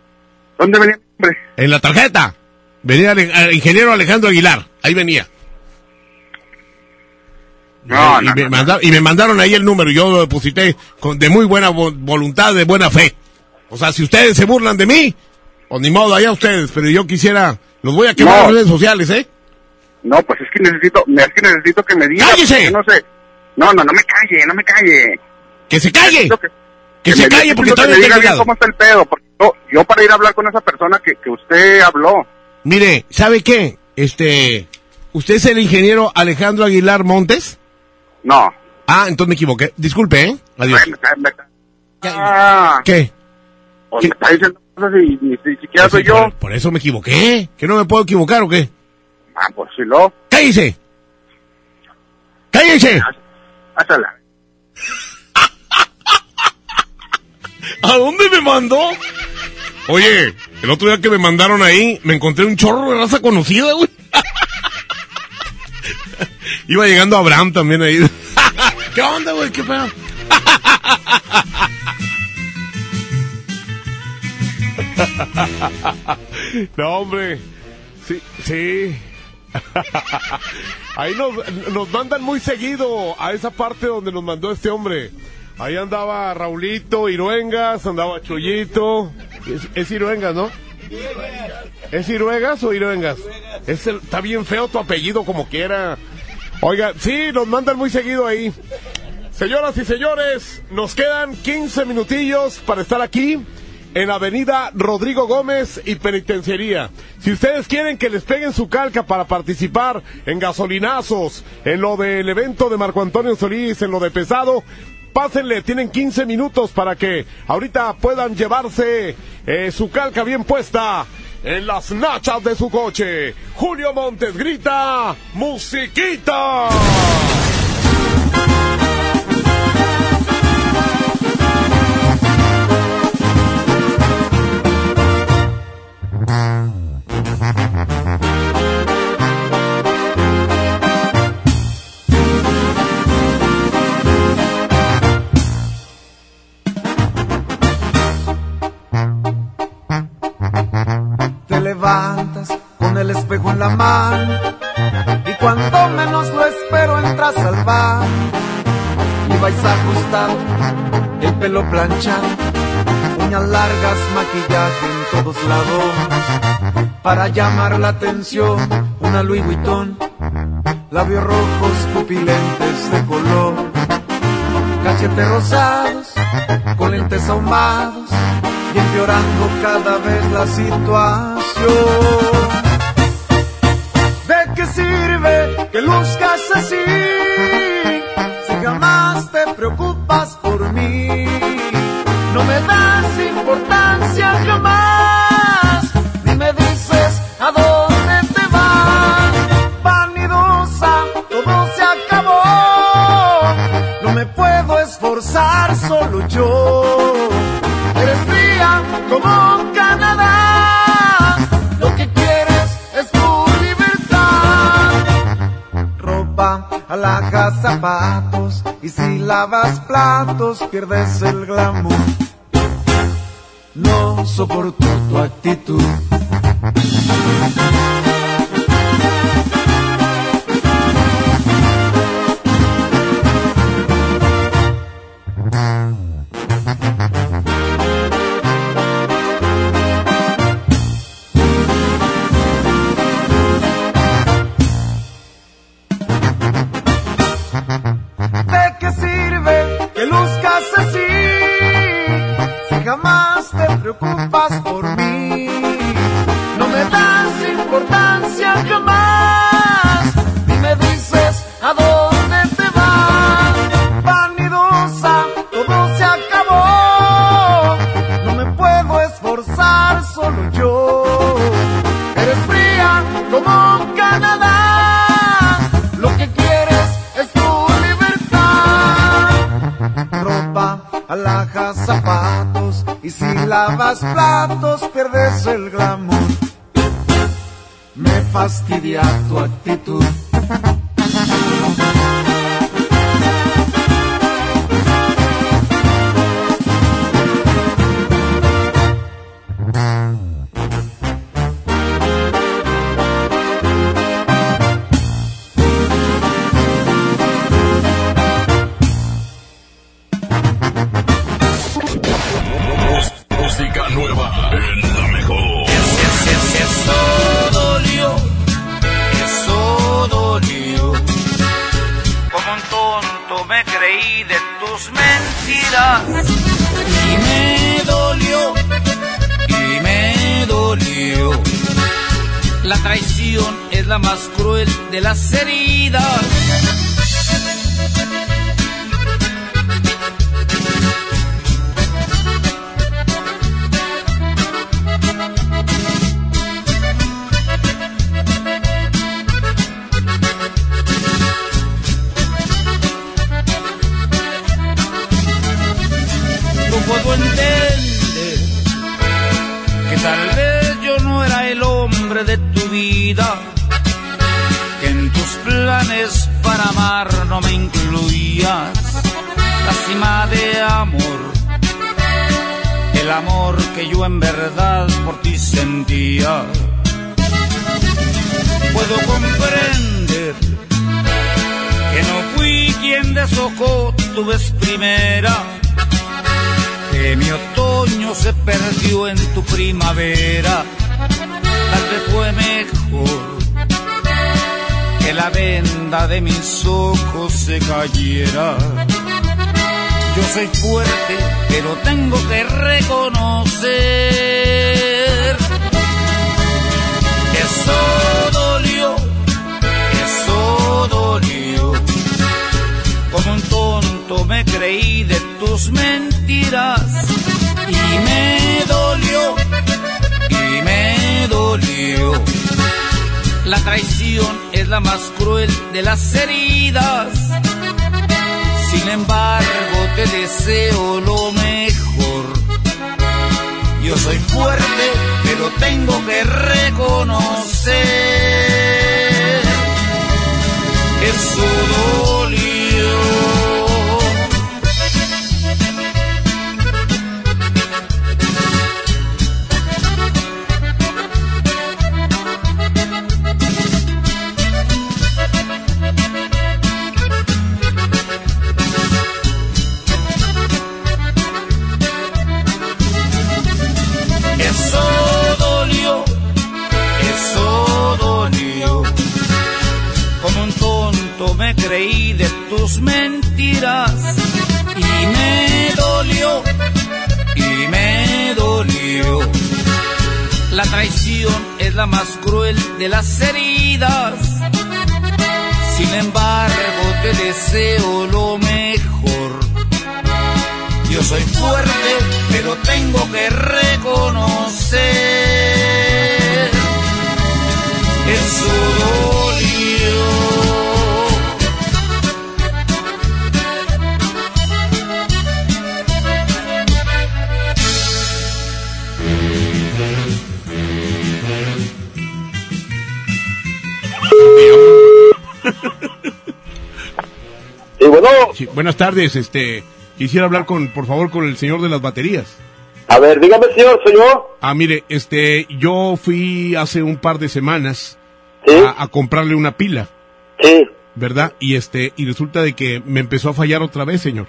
¿Dónde venía el nombre? En la tarjeta. Venía el ingeniero Alejandro Aguilar, ahí venía. No, y, no, me no, manda- y me mandaron ahí el número, yo lo deposité con, de muy buena vo- voluntad, de buena fe. O sea, si ustedes se burlan de mí, o ni modo, allá ustedes, pero yo quisiera, los voy a quemar en las redes sociales, ¿eh? No, pues es que necesito, es que necesito que me diga. ¡Cállese! No sé. No, no, no me calle, no me calle. ¡Que se calle! Que, Que se calle porque diga bien cómo está el pedo. Porque yo, yo para ir a hablar con esa persona que, que usted habló. Mire, ¿sabe qué? Este, ¿usted es el ingeniero Alejandro Aguilar Montes? No. Ah, entonces me equivoqué. Disculpe, ¿eh? Adiós. Ah, ¿Qué? o me está diciendo cosas y ni, ni siquiera soy yo. Por, por eso me equivoqué. ¿Que no me puedo equivocar o qué? Ah, pues sí, lo. ¡Cállese! ¡Cállese! Házala. ¿A dónde me mandó? Oye, el otro día que me mandaron ahí, me encontré un chorro de raza conocida, güey. Iba llegando Abraham también ahí. ¿Qué onda, güey? ¿Qué pedo? no, hombre. Sí, sí. Ahí nos, nos mandan muy seguido a esa parte donde nos mandó este hombre. Ahí andaba Raulito, Iruengas, andaba Chollito. Es, es Iruengas, ¿no? ¿Es Iruegas o Iruengas? Es el- está bien feo tu apellido como quiera. Oiga, sí, nos mandan muy seguido ahí. Señoras y señores, nos quedan 15 minutillos para estar aquí en Avenida Rodrigo Gómez y Penitenciaría. Si ustedes quieren que les peguen su calca para participar en gasolinazos, en lo del evento de Marco Antonio Solís, en lo de pesado, pásenle, tienen 15 minutos para que ahorita puedan llevarse eh, su calca bien puesta en las nachas de su coche. Julio Montes grita, musiquita. con el espejo en la mano y cuando menos lo espero entras al bar y vais ajustado, el pelo planchado, uñas largas, maquillaje en todos lados. Para llamar la atención, una Louis Vuitton, labios rojos, pupilentes de color, cachetes rosados, con lentes ahumados y empeorando cada vez la situación. ¿De qué sirve que luzcas así si jamás te preocupas por mí? No me das importancia jamás, ni me dices a dónde te vas. Vanidosa, todo se acabó. No me puedo esforzar solo yo. Como Canadá. Lo que quieres es tu libertad. Ropa, alhajas, zapatos. Y si lavas platos, pierdes el glamour. No soporto tu actitud. Lavas platos, pierdes el glamour. Me fastidia tu actitud. Buenas tardes, este, quisiera hablar con, por favor, con el señor de las baterías. A ver, dígame, señor, ¿soy yo? Ah, mire, este, yo fui hace un par de semanas a, a comprarle una pila. Sí. ¿Verdad? Y este, y resulta de que me empezó a fallar otra vez, señor.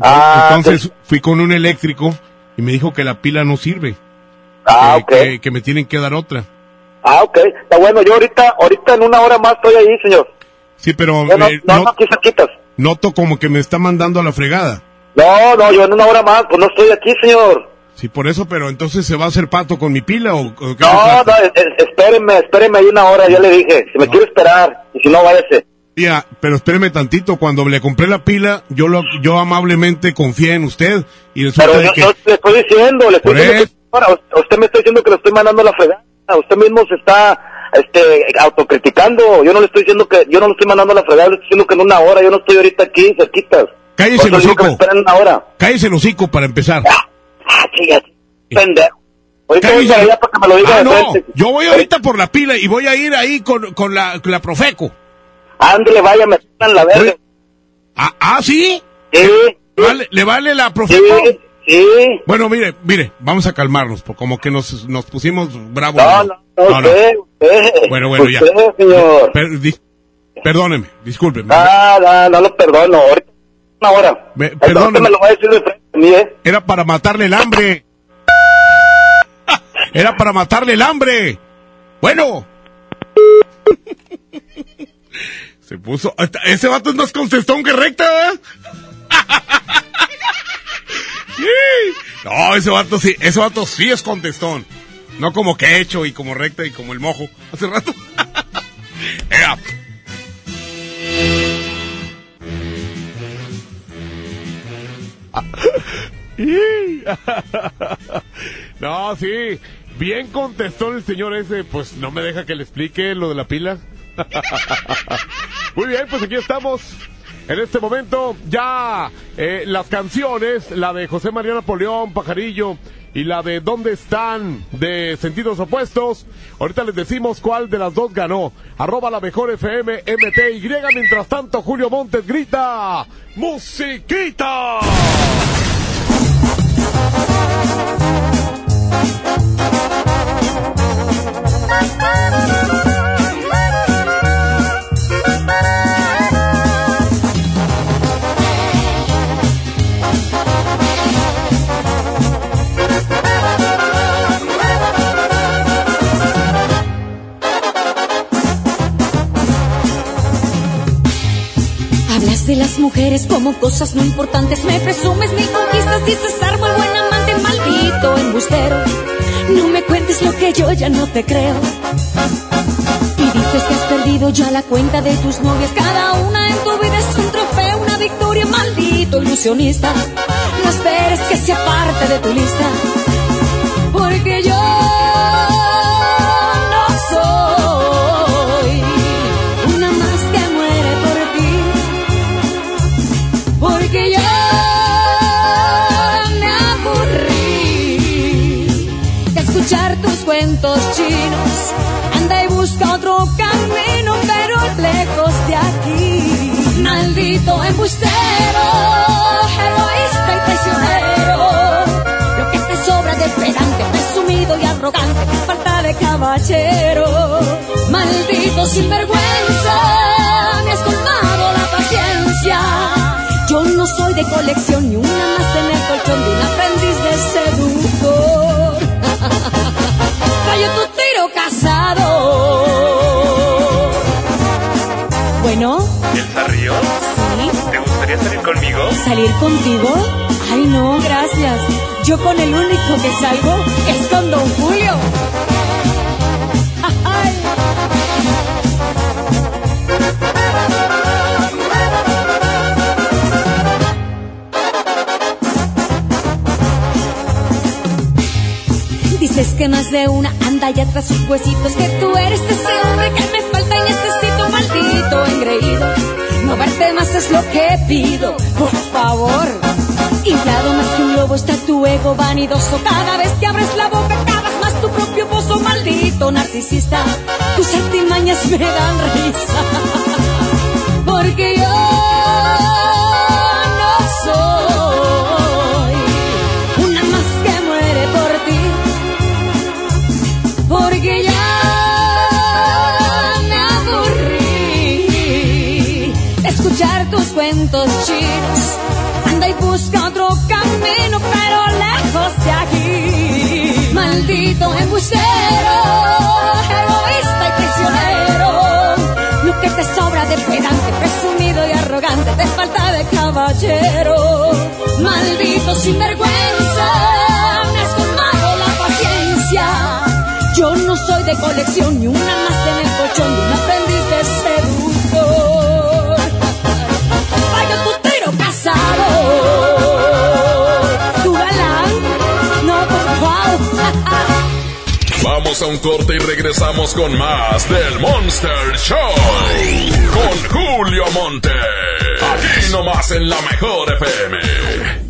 Ah, Entonces fui con un eléctrico y me dijo que la pila no sirve. Ah, que, ok. que- que me tienen que dar otra. Ah, ok. Está bueno, yo ahorita, ahorita en una hora más estoy ahí, señor. Sí, pero eh, no- no, aquí cerquitas. Noto como que me está mandando a la fregada. No, no, yo en una hora más, pues no estoy aquí, señor. Sí, por eso, pero entonces se va a hacer pato con mi pila o, o qué se No, no, es- es- espéreme, espéreme ahí una hora, ya le dije. Si me quiere esperar, y si no, váyase. Tía, pero espéreme tantito, cuando le compré la pila, yo lo, yo amablemente confié en usted y resulta Pero yo, que... yo le estoy diciendo, le estoy diciendo que, ahora, usted me está diciendo que lo estoy mandando a la fregada. Usted mismo se está este autocriticando. Yo no le estoy diciendo que yo no lo estoy mandando la fregada, le estoy diciendo que en una hora, yo no estoy ahorita aquí, cerquitas. Cállese el hocico. esperen una hora. Cállese el hocico para empezar. Ah, chinga, pendejo. Ahorita voy para allá para que me lo diga Ah, no, yo voy ahorita por la pila y voy a ir ahí con, con la, con la Profeco. Ándale, vaya, me en la verga. Ah, ah, ¿sí? Sí. ¿Le vale, ¿le vale la Profeco? Sí, Bueno, mire, mire, vamos a calmarnos, porque como que nos, nos pusimos bravos. No, no, no, usted, usted. Bueno, bueno, ya. Usted, señor. Per- di- perdóneme, discúlpeme. Ah, no, no lo perdono. Ahorita una hora. Me- perdóneme. me lo va a decir de frente a mí, ¿eh? Era para matarle el hambre. Era para matarle el hambre. Bueno. Se puso. Ese vato es más contestón que recta, ¿eh? No, ese vato sí, ese vato sí es contestón. No como que hecho y como recta y como el mojo hace rato. Ea. No, sí. Bien contestó el señor ese. Pues no me deja que le explique lo de la pila. Muy bien, pues aquí estamos. En este momento ya eh, las canciones, la de José María Napoleón, Pajarillo y la de ¿Dónde están? de sentidos opuestos. Ahorita les decimos cuál de las dos ganó. Arroba la mejor FM MTY. Mientras tanto, Julio Montes grita ¡Musiquita! de las mujeres como cosas no importantes, me presumes mil conquistas, dices muy buen amante, maldito embustero. No me cuentes lo que yo ya no te creo. Y dices que has perdido ya la cuenta de tus novias, cada una en tu vida es un trofeo, una victoria, maldito ilusionista. No esperes que sea parte de tu lista, porque yo lejos de aquí. Maldito embustero, egoísta y traicionero. Lo que te sobra de pedante, presumido y arrogante, falta de caballero. Maldito sinvergüenza, me has colmado la paciencia. Yo no soy de colección ni una más en el colchón de un aprendiz de seductor. Fallo tu tiro casado. Bueno, ¿Elsa Ríos? sí, ¿Te gustaría salir conmigo? salir contigo. Ay, no, gracias. Yo con el único que salgo es con Don Julio. Ay. Dices que más de una anda ya tras sus huesitos, que tú eres ese hombre que me engreído. No verte más es lo que pido, por favor. Inflado más que un lobo está tu ego vanidoso. Cada vez que abres la boca, cavas más tu propio pozo, maldito narcisista. Tus artimañas me dan risa. Porque yo Anda y busca otro camino, pero lejos de aquí. Maldito embustero, egoísta y prisionero. Lo que te sobra de pedante, presumido y arrogante, te falta de caballero. Maldito sinvergüenza, me has colmado la paciencia. Yo no soy de colección ni una más en el colchón de un aprendiz de seductor. Tu tiro casado. Tu galán, no. Vamos a un corte y regresamos con más del Monster Show. Con Julio Monte. Aquí nomás en la mejor FM.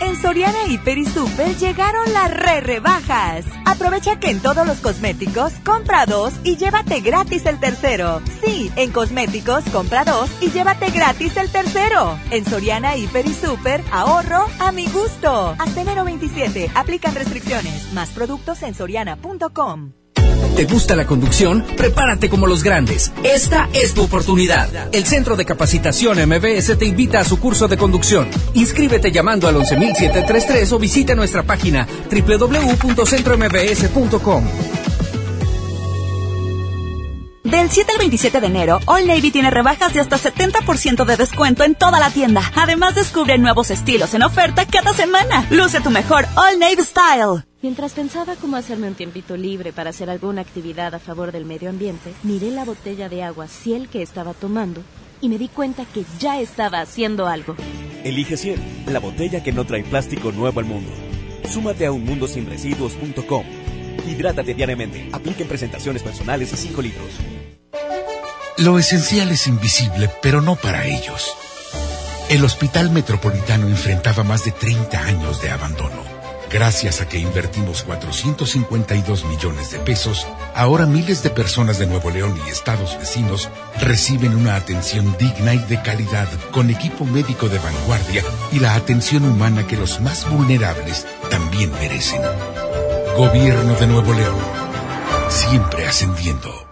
En Soriana Hiper y Super llegaron las re rebajas. Aprovecha que en todos los cosméticos compra dos y llévate gratis el tercero. Sí, en cosméticos compra dos y llévate gratis el tercero. En Soriana Hiper y Super, ahorro a mi gusto. Hasta enero 27, aplican restricciones. Más productos en soriana.com. ¿Te gusta la conducción? Prepárate como los grandes. Esta es tu oportunidad. El Centro de Capacitación MBS te invita a su curso de conducción. Inscríbete llamando al 11733 o visita nuestra página www.centrombs.com. Del 7 al 27 de enero, All Navy tiene rebajas de hasta 70% de descuento en toda la tienda. Además, descubre nuevos estilos en oferta cada semana. Luce tu mejor All Navy Style. Mientras pensaba cómo hacerme un tiempito libre para hacer alguna actividad a favor del medio ambiente, miré la botella de agua Ciel que estaba tomando y me di cuenta que ya estaba haciendo algo. Elige Ciel, la botella que no trae plástico nuevo al mundo. Súmate a unmundosinresiduos.com. Hidrátate diariamente. Apliquen presentaciones personales y 5 litros. Lo esencial es invisible, pero no para ellos. El Hospital Metropolitano enfrentaba más de 30 años de abandono. Gracias a que invertimos 452 millones de pesos, ahora miles de personas de Nuevo León y estados vecinos reciben una atención digna y de calidad con equipo médico de vanguardia y la atención humana que los más vulnerables también merecen. Gobierno de Nuevo León. Siempre ascendiendo.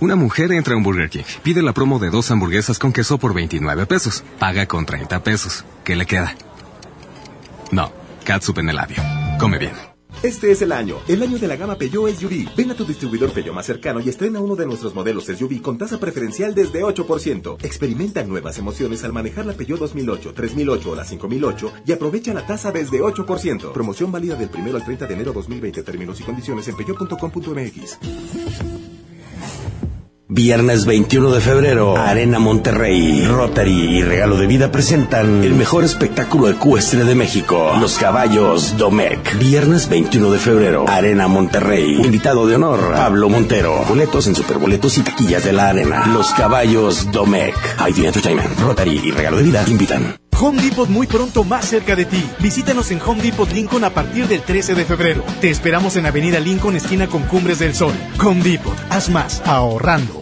Una mujer entra a un Burger King, pide la promo de dos hamburguesas con queso por 29 pesos, paga con 30 pesos. ¿Qué le queda? No, catsup en el labio. Come bien. Este es el año, el año de la gama Peugeot SUV. Ven a tu distribuidor Peugeot más cercano y estrena uno de nuestros modelos SUV con tasa preferencial desde 8%. Experimenta nuevas emociones al manejar la Peugeot 2008, 3008 o la 5008 y aprovecha la tasa desde 8%. Promoción válida del 1 al 30 de enero 2020. Términos y condiciones en peugeot.com.mx. Viernes 21 de febrero, Arena Monterrey, Rotary y Regalo de Vida presentan el mejor espectáculo ecuestre de México, Los Caballos Domec. Viernes 21 de febrero, Arena Monterrey. Invitado de honor, Pablo Montero. Boletos en superboletos y taquillas de la arena. Los Caballos Domec. ID Entertainment, Rotary y Regalo de Vida invitan. Home Depot muy pronto más cerca de ti. Visítanos en Home Depot Lincoln a partir del 13 de febrero. Te esperamos en Avenida Lincoln, esquina con Cumbres del Sol. Home Depot, haz más, ahorrando.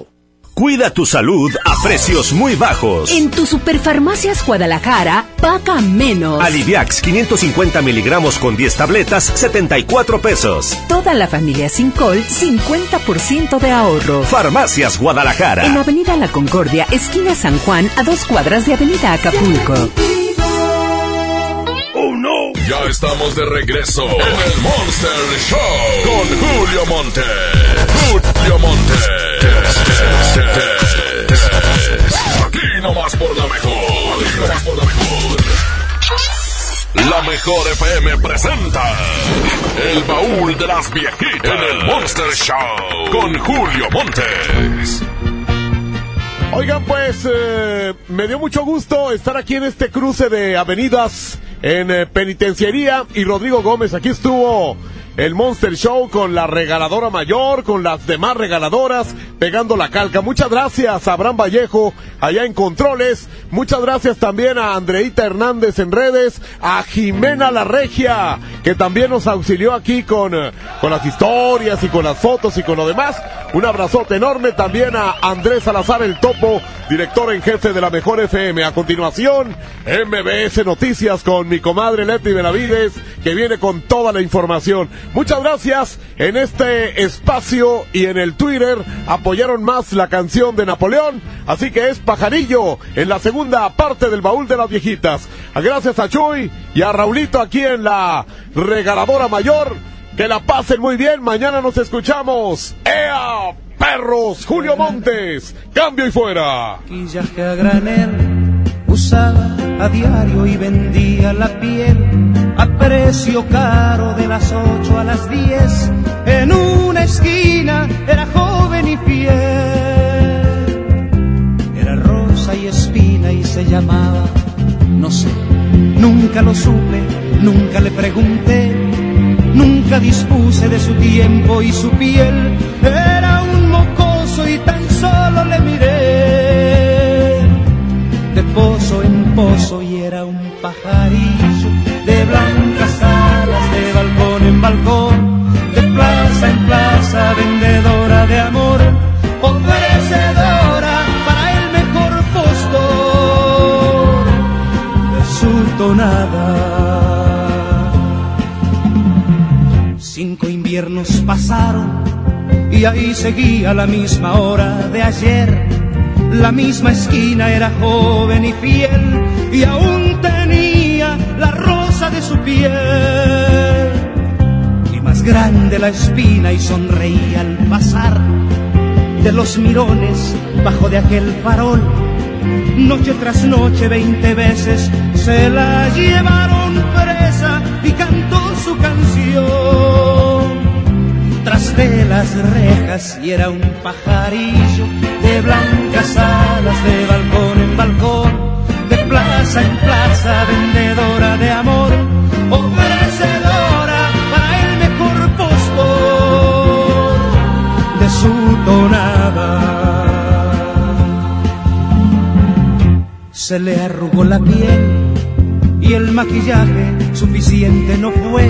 Cuida tu salud a precios muy bajos. En tu Superfarmacias Guadalajara, paga menos. Aliviax 550 miligramos con 10 tabletas, 74 pesos. Toda la familia sin col, 50% de ahorro. Farmacias Guadalajara. En Avenida La Concordia, esquina San Juan, a dos cuadras de Avenida Acapulco. ¡Oh, no! Ya estamos de regreso en el Monster Show con Julio Monte. Julio Monte. Aquí nomás por la mejor. Aquí nomás por la mejor. La mejor FM presenta El baúl de las viejitas en el Monster Show con Julio Montes. Oigan, pues eh, me dio mucho gusto estar aquí en este cruce de avenidas en eh, Penitenciaría y Rodrigo Gómez. Aquí estuvo el Monster Show con la regaladora mayor, con las demás regaladoras, pegando la calca. Muchas gracias a Abraham Vallejo allá en Controles. Muchas gracias también a Andreita Hernández en redes, a Jimena La Regia, que también nos auxilió aquí con, eh, con las historias y con las fotos y con lo demás. Un abrazote enorme también a Andrés Salazar el Topo, director en jefe de la Mejor FM. A continuación, MBS Noticias con mi comadre Leti Benavides, que viene con toda la información. Muchas gracias. En este espacio y en el Twitter apoyaron más la canción de Napoleón, así que es Pajarillo en la segunda parte del baúl de las viejitas. Gracias a Chuy y a Raulito aquí en la regaladora mayor. Que la pasen muy bien. Mañana nos escuchamos. ¡Ea! Perros, Julio Montes. Cambio y fuera. Maquillaje a granel usaba a diario y vendía la piel a precio caro de las ocho a las diez. En una esquina era joven y fiel. Era rosa y espina y se llamaba, no sé, nunca lo supe, nunca le pregunté, nunca dispuse de su tiempo y su piel. Era un mocoso y tan solo le miré de pozo en pozo y era un pajarillo vendedora de amor, ofrecedora para el mejor postor de su. Cinco inviernos pasaron y ahí seguía la misma hora de ayer. La misma esquina era joven y fiel y aún tenía la rosa de su piel. Grande la espina y sonreía al pasar de los mirones bajo de aquel farol. Noche tras noche, veinte veces se la llevaron presa y cantó su canción tras de las rejas y era un pajarillo de blancas alas de balcón en balcón, de plaza en plaza, vendedora de amor, Se le arrugó la piel y el maquillaje suficiente no fue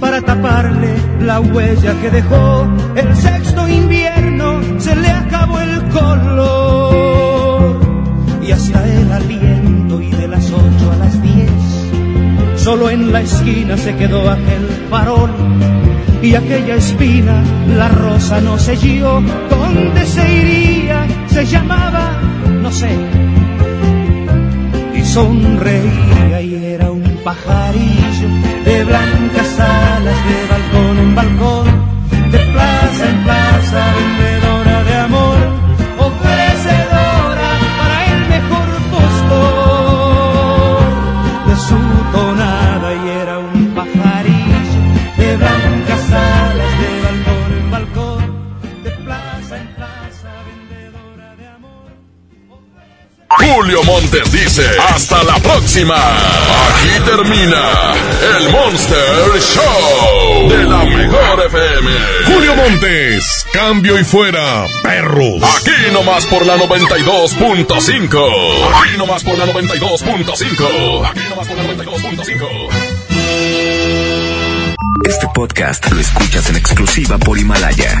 para taparle la huella que dejó. El sexto invierno se le acabó el color y hasta el aliento y de las ocho a las diez solo en la esquina se quedó aquel farol y aquella espina la rosa no selló dónde se iría se llamaba no sé sonreía y era un pajarillo de blancas alas de balcón Julio Montes dice, hasta la próxima. Aquí termina el Monster Show de la mejor FM. Julio Montes, cambio y fuera, perros. Aquí nomás por la 92.5. Aquí nomás por la 92.5. Aquí nomás por la 92.5. Este podcast lo escuchas en exclusiva por Himalaya.